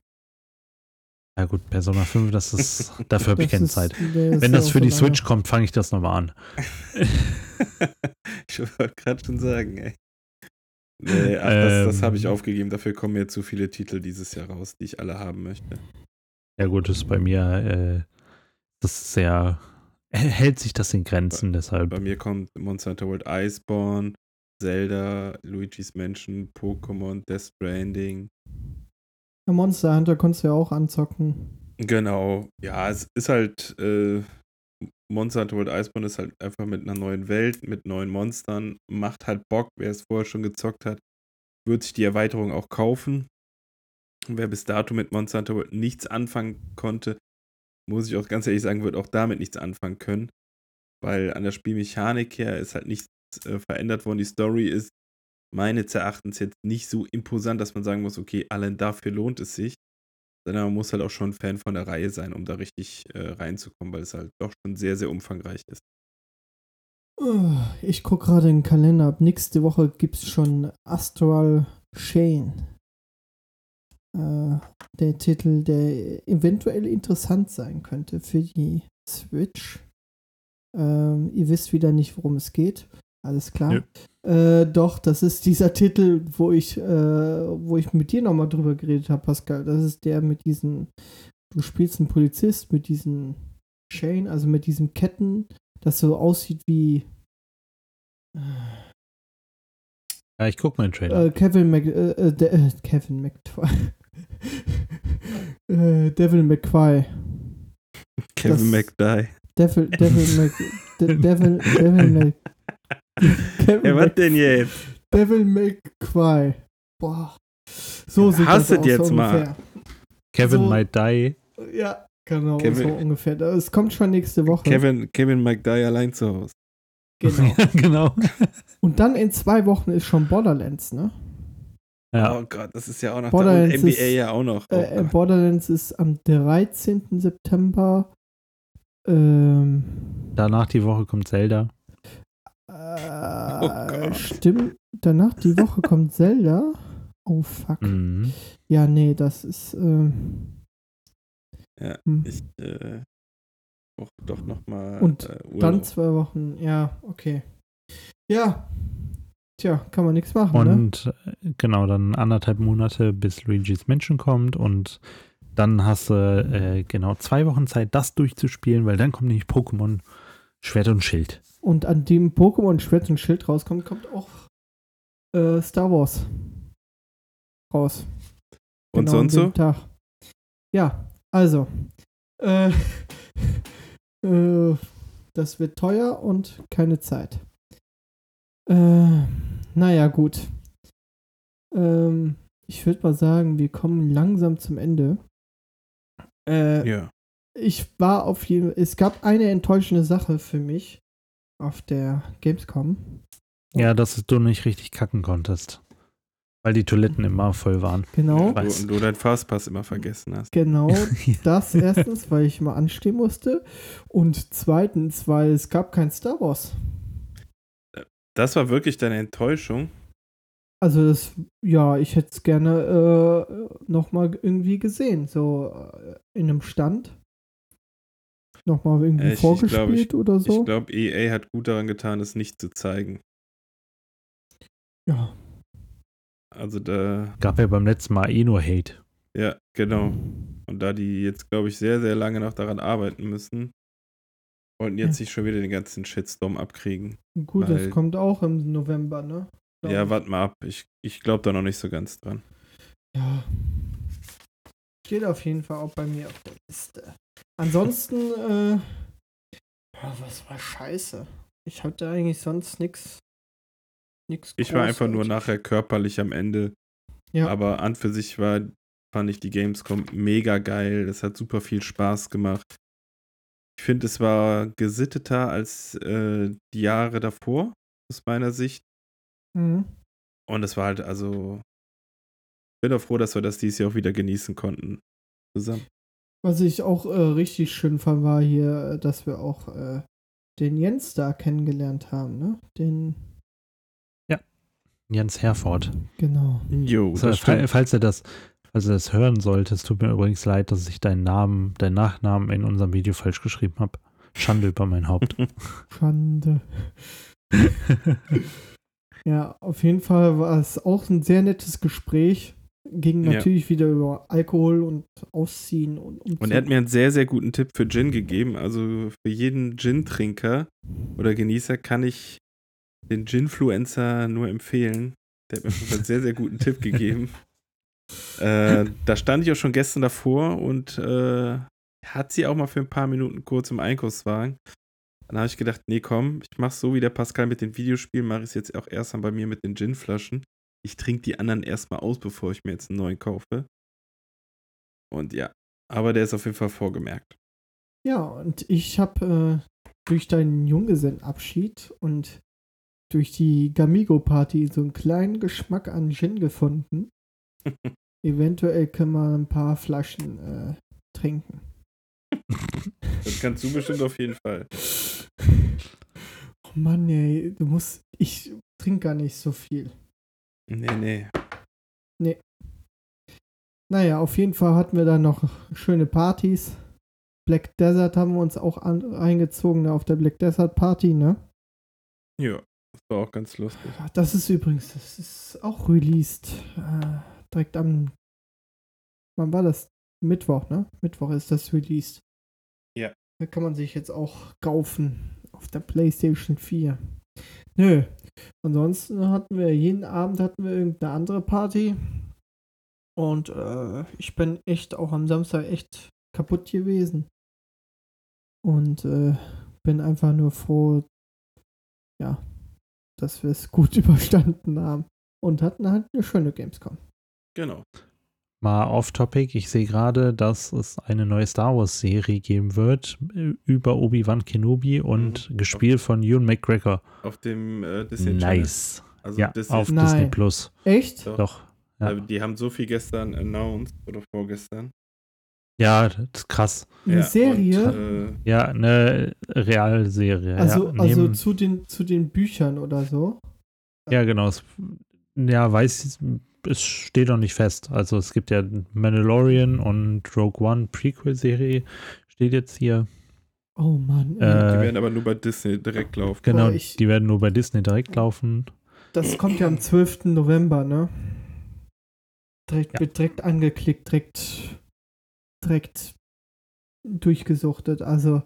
Ja gut, Persona 5, das ist, dafür habe ich das keine Zeit. ist Wenn das für die lange. Switch kommt, fange ich das nochmal an. ich wollte gerade schon sagen, ey. Nee, ach, das, das habe ich Ähm. aufgegeben. Dafür kommen mir zu viele Titel dieses Jahr raus, die ich alle haben möchte. Ja, gut, ist bei mir, äh, das ist sehr, hält sich das in Grenzen, deshalb. Bei mir kommt Monster Hunter World Iceborne, Zelda, Luigi's Mansion, Pokémon, Death Stranding. Monster Hunter konntest du ja auch anzocken. Genau. Ja, es ist halt, äh, Monster Hunter World Iceborne ist halt einfach mit einer neuen Welt, mit neuen Monstern, macht halt Bock, wer es vorher schon gezockt hat, wird sich die Erweiterung auch kaufen. Wer bis dato mit Monster Hunter World nichts anfangen konnte, muss ich auch ganz ehrlich sagen, wird auch damit nichts anfangen können. Weil an der Spielmechanik her ist halt nichts äh, verändert worden. Die Story ist meines Erachtens jetzt nicht so imposant, dass man sagen muss, okay, allein dafür lohnt es sich. Sondern man muss halt auch schon Fan von der Reihe sein, um da richtig äh, reinzukommen, weil es halt doch schon sehr, sehr umfangreich ist. Ich gucke gerade den Kalender. Ab nächste Woche gibt es schon Astral Chain. Äh, der Titel, der eventuell interessant sein könnte für die Switch. Ähm, ihr wisst wieder nicht, worum es geht. Alles klar. Äh, doch, das ist dieser Titel, wo ich, äh, wo ich mit dir nochmal drüber geredet habe, Pascal. Das ist der mit diesen, du spielst einen Polizist mit diesen Chain, also mit diesen Ketten, das so aussieht wie Ja, ich guck mal den Trailer. äh, Kevin Mc, äh, äh, De äh, Kevin McTwy. äh, Devil McQuy. Kevin Das- McDie. Devil, Devil Mc, De Devil, Devil Mc, Kevin Ja, was denn jetzt? Devil McQuy. Boah. So sieht Hast das du aus, jetzt so mal. Kevin so- Might Die. Ja, genau, Kevin- so ungefähr. Es kommt schon nächste Woche. Kevin, Kevin McDie allein zu Hause. Genau. genau. Und dann in zwei Wochen ist schon Borderlands, ne? Ja, Oh Gott, das ist ja auch noch Borderlands da. NBA ist- ja auch noch. Oh Äh, äh, Gott. Borderlands ist am 13. September. Ähm, danach die Woche kommt Zelda. Äh, Gott. Stimmt. Danach die Woche kommt Zelda. Oh fuck. Mhm. Ja, nee, das ist. Ähm, Ja, hm. ich äh, brauche doch noch mal Und äh. Dann zwei Wochen. Ja, okay. Ja. Tja, kann man nichts machen, ne? Und äh, genau, dann anderthalb Monate, bis Luigi's Mansion kommt und dann hast du äh, genau zwei Wochen Zeit, das durchzuspielen, weil dann kommt nämlich Pokémon Schwert und Schild. Und an dem Pokémon Schwert und Schild rauskommt, kommt auch äh, Star Wars raus. Und Genau sonst so? Tag. Ja, also. Äh, äh, das wird teuer und keine Zeit. Äh, naja, gut. Ähm, ich würde mal sagen, wir kommen langsam zum Ende. Äh, Ja. ich war auf jeden Es gab eine enttäuschende Sache für mich auf der Gamescom. Ja, dass du nicht richtig kacken konntest. Weil die Toiletten immer voll waren. Genau. Du, weiß. und du deinen Fastpass immer vergessen hast. Genau, das erstens, weil ich mal anstehen musste. Und zweitens, weil es gab kein Star Wars. Das war wirklich deine Enttäuschung. Also das, ja, ich hätte es gerne äh, nochmal irgendwie gesehen. So äh, in einem Stand. Nochmal irgendwie Äh, ich- ich vorgespielt glaub, oder so. Ich glaube, EA hat gut daran getan, es nicht zu zeigen. ja. Also da, Gab ja beim letzten Mal eh nur Hate. ja, genau. Und da die jetzt, glaube ich, sehr, sehr lange noch daran arbeiten müssen, wollten jetzt Ja. sich schon wieder den ganzen Shitstorm abkriegen. Gut, das weil- kommt auch im November, ne? Glaub Ja, ich. warte mal ab. Ich, ich glaube da noch nicht so ganz dran. Ja. Steht auf jeden Fall auch bei mir auf der Liste. Ansonsten, äh, ja, was war scheiße? Ich hatte eigentlich sonst nichts. Nix Ich war einfach nur nachher körperlich am Ende. Ja. Aber an für sich war, fand ich die Gamescom mega geil. Es hat super viel Spaß gemacht. Ich finde, es war gesitteter als äh, die Jahre davor, aus meiner Sicht. Mhm. Und es war halt, also, bin auch froh, dass wir das dieses Jahr auch wieder genießen konnten. Zusammen. Was ich auch äh, richtig schön fand, war hier, äh, dass wir auch äh, den Jens da kennengelernt haben, ne? Den, Jens Herford. genau. Jo, So, das fa- stimmt. falls er das, falls er das hören sollte, es tut mir übrigens leid, dass ich deinen Namen, deinen Nachnamen in unserem Video falsch geschrieben habe. Schande über mein Haupt. Schande. Ja, auf jeden Fall war es auch ein sehr nettes Gespräch. Ging Ja. natürlich wieder über Alkohol und Ausziehen und Umzug. Und er hat mir einen sehr, sehr guten Tipp für Gin gegeben. Also für jeden Gin-Trinker oder Genießer kann ich den Ginfluencer nur empfehlen. Der hat mir einen sehr, sehr guten Tipp gegeben. Äh, da stand ich auch schon gestern davor und äh, hat sie auch mal für ein paar Minuten kurz im Einkaufswagen. Dann habe ich gedacht, nee, komm, ich mach's so wie der Pascal mit den Videospielen, mache ich es jetzt auch erst mal bei mir mit den Ginflaschen. Ich trinke die anderen erstmal aus, bevor ich mir jetzt einen neuen kaufe. Und ja, aber der ist auf jeden Fall vorgemerkt. Ja, und ich habe äh, durch deinen Junggesellenabschied und durch die Gamigo-Party so einen kleinen Geschmack an Gin gefunden. Eventuell können wir ein paar Flaschen äh, trinken. Das kannst du bestimmt auf jeden Fall. Oh Mann, ey, du musst. Ich trinke gar nicht so viel. Nee, nee. Naja, auf jeden Fall hatten wir dann noch schöne Partys. Black Desert haben wir uns auch an, eingezogen ne, auf der Black Desert Party, ne? Ja, das war auch ganz lustig. Das ist übrigens, das ist auch released. Äh, direkt am. Wann war das? Mittwoch, ne? Mittwoch ist das released. Ja. Da kann man sich jetzt auch kaufen auf der PlayStation 4. Nö. Ansonsten hatten wir jeden Abend hatten wir irgendeine andere Party. Und äh, ich bin echt auch am Samstag echt kaputt gewesen. Und äh, bin einfach nur froh, ja, dass wir es gut überstanden haben. Und hatten halt eine schöne Gamescom. Genau. Mal off-topic, ich sehe gerade, dass es eine neue Star Wars-Serie geben wird äh, über Obi-Wan Kenobi und Mhm. gespielt von Ewan McGregor. Auf dem äh, Disney. Nice. Also Ja, Disney, auf Nein. Disney Plus. Echt? Doch. Doch. ja. äh, die haben so viel gestern announced oder vorgestern. Ja, das ist krass. Eine Ja, Serie? Und, äh, Ja, eine Realserie. also ja, also neben- zu, den, zu den Büchern oder so? Ja, genau. Es, ja, weiß, es steht noch nicht fest. Also es gibt ja Mandalorian und Rogue One Prequel-Serie. Steht jetzt hier. Oh Mann. Äh, die werden aber nur bei Disney direkt laufen. Genau, Boah, ich- die werden nur bei Disney direkt laufen. Das kommt ja am 12. November, ne? Direkt, Ja. Wird direkt angeklickt, direkt, direkt durchgesuchtet. Also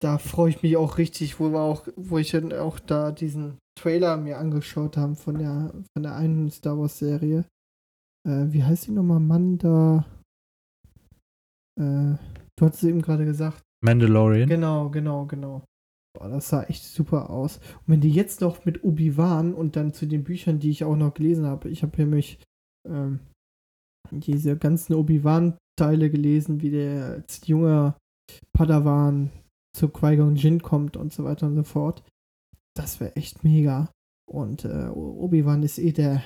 da freue ich mich auch richtig, wo wir auch, wo ich dann auch da diesen Trailer mir angeschaut haben von der von der einen Star Wars Serie. Äh, wie heißt die nochmal? Manda. Äh, du hattest eben gerade gesagt. Mandalorian. Genau, genau, genau. Boah, das sah echt super aus. Und wenn die jetzt noch mit Obi-Wan und dann zu den Büchern, die ich auch noch gelesen habe, ich habe nämlich ähm, diese ganzen Obi-Wan-Teile gelesen, wie der als junger Padawan zu Qui-Gon Jinn kommt und so weiter und so fort. Das wäre echt mega. Und äh, Obi-Wan ist eh der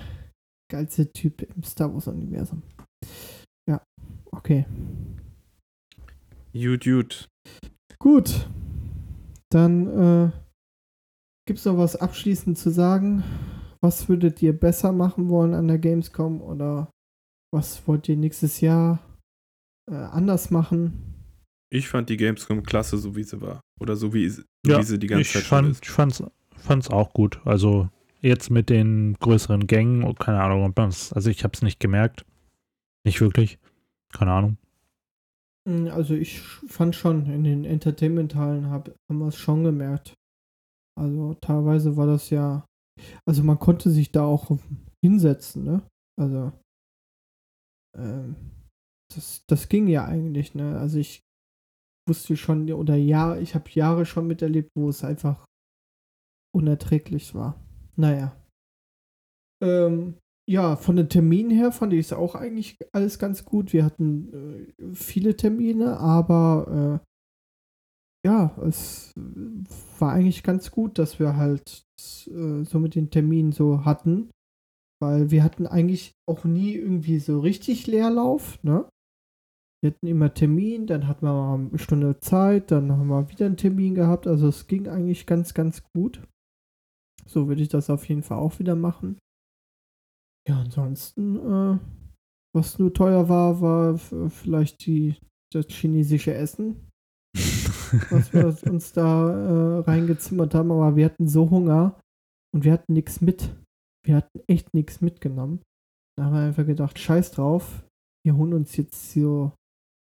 geilste Typ im Star Wars-Universum. Ja, okay. Gut, gut. Gut. Dann äh, gibt es noch was abschließend zu sagen? Was würdet ihr besser machen wollen an der Gamescom oder was wollt ihr nächstes Jahr äh, anders machen? Ich fand die Gamescom klasse, so wie sie war. Oder so wie, so Ja, wie sie die ganze ich Zeit schon fand, ist. ich fand's, fand's auch gut. Also jetzt mit den größeren Gängen, oh, keine Ahnung, also ich habe es nicht gemerkt. Nicht wirklich. Keine Ahnung. Mm, Also ich fand schon, in den Entertainment-Hallen hab, haben wir es schon gemerkt. Also teilweise war das ja, also man konnte sich da auch hinsetzen, ne? Also ähm, das, das ging ja eigentlich, ne? Also ich wusste schon, oder ja, ich habe Jahre schon miterlebt, wo es einfach unerträglich war. Naja. Ähm, ja, von den Terminen her fand ich es auch eigentlich alles ganz gut. Wir hatten äh, viele Termine, aber äh, ja, es war eigentlich ganz gut, dass wir halt äh, so mit den Terminen so hatten, weil wir hatten eigentlich auch nie irgendwie so richtig Leerlauf, ne? Wir hatten immer Termin, dann hatten wir mal eine Stunde Zeit, dann haben wir wieder einen Termin gehabt, also es ging eigentlich ganz, ganz gut. So würde ich das auf jeden Fall auch wieder machen. Ja, ansonsten, äh, was nur teuer war, war vielleicht die, das chinesische Essen, was wir uns da äh, reingezimmert haben, aber wir hatten so Hunger und wir hatten nichts mit. wir hatten echt nichts mitgenommen. Da haben wir einfach gedacht, scheiß drauf, wir holen uns jetzt so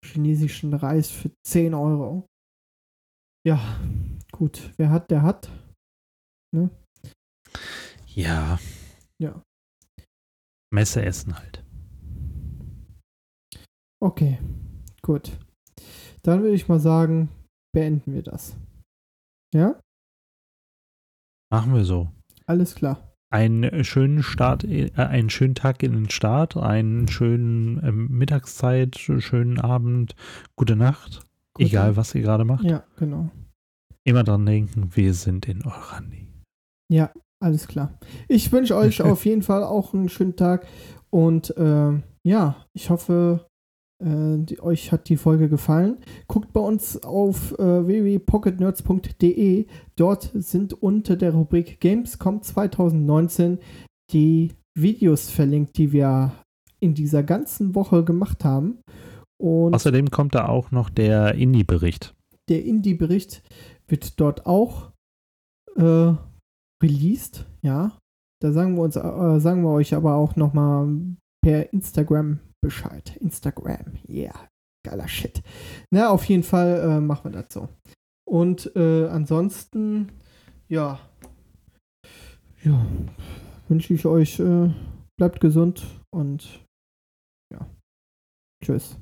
chinesischen Reis für 10 Euro. Ja, gut, wer hat, der hat. Ne? Ja. Ja. Messe essen halt. Okay, gut. Dann würde ich mal sagen, beenden wir das. Ja? Machen wir so. Alles klar. Einen schönen Start, äh, einen schönen Tag in den Start, einen schönen äh, Mittagszeit, schönen Abend, gute Nacht, Gute- egal was ihr gerade macht. Ja, genau. Immer dran denken, wir sind in eurer Nähe. Ja, alles klar. Ich wünsche euch auf jeden Fall auch einen schönen Tag und ähm, ja, ich hoffe, äh, die, euch hat die Folge gefallen. Guckt bei uns auf äh, www.pocketnerds.de. Dort sind unter der Rubrik Gamescom 2019 die Videos verlinkt, die wir in dieser ganzen Woche gemacht haben. Und Außerdem kommt da auch noch der Indie-Bericht. der Indie-Bericht wird dort auch äh, released, ja. Da sagen wir uns, äh, sagen wir euch aber auch nochmal per Instagram Bescheid. Instagram, yeah, geiler Shit. Na, auf jeden Fall äh, machen wir das so. Und äh, ansonsten, ja, ja, wünsche ich euch, äh, bleibt gesund und ja, tschüss.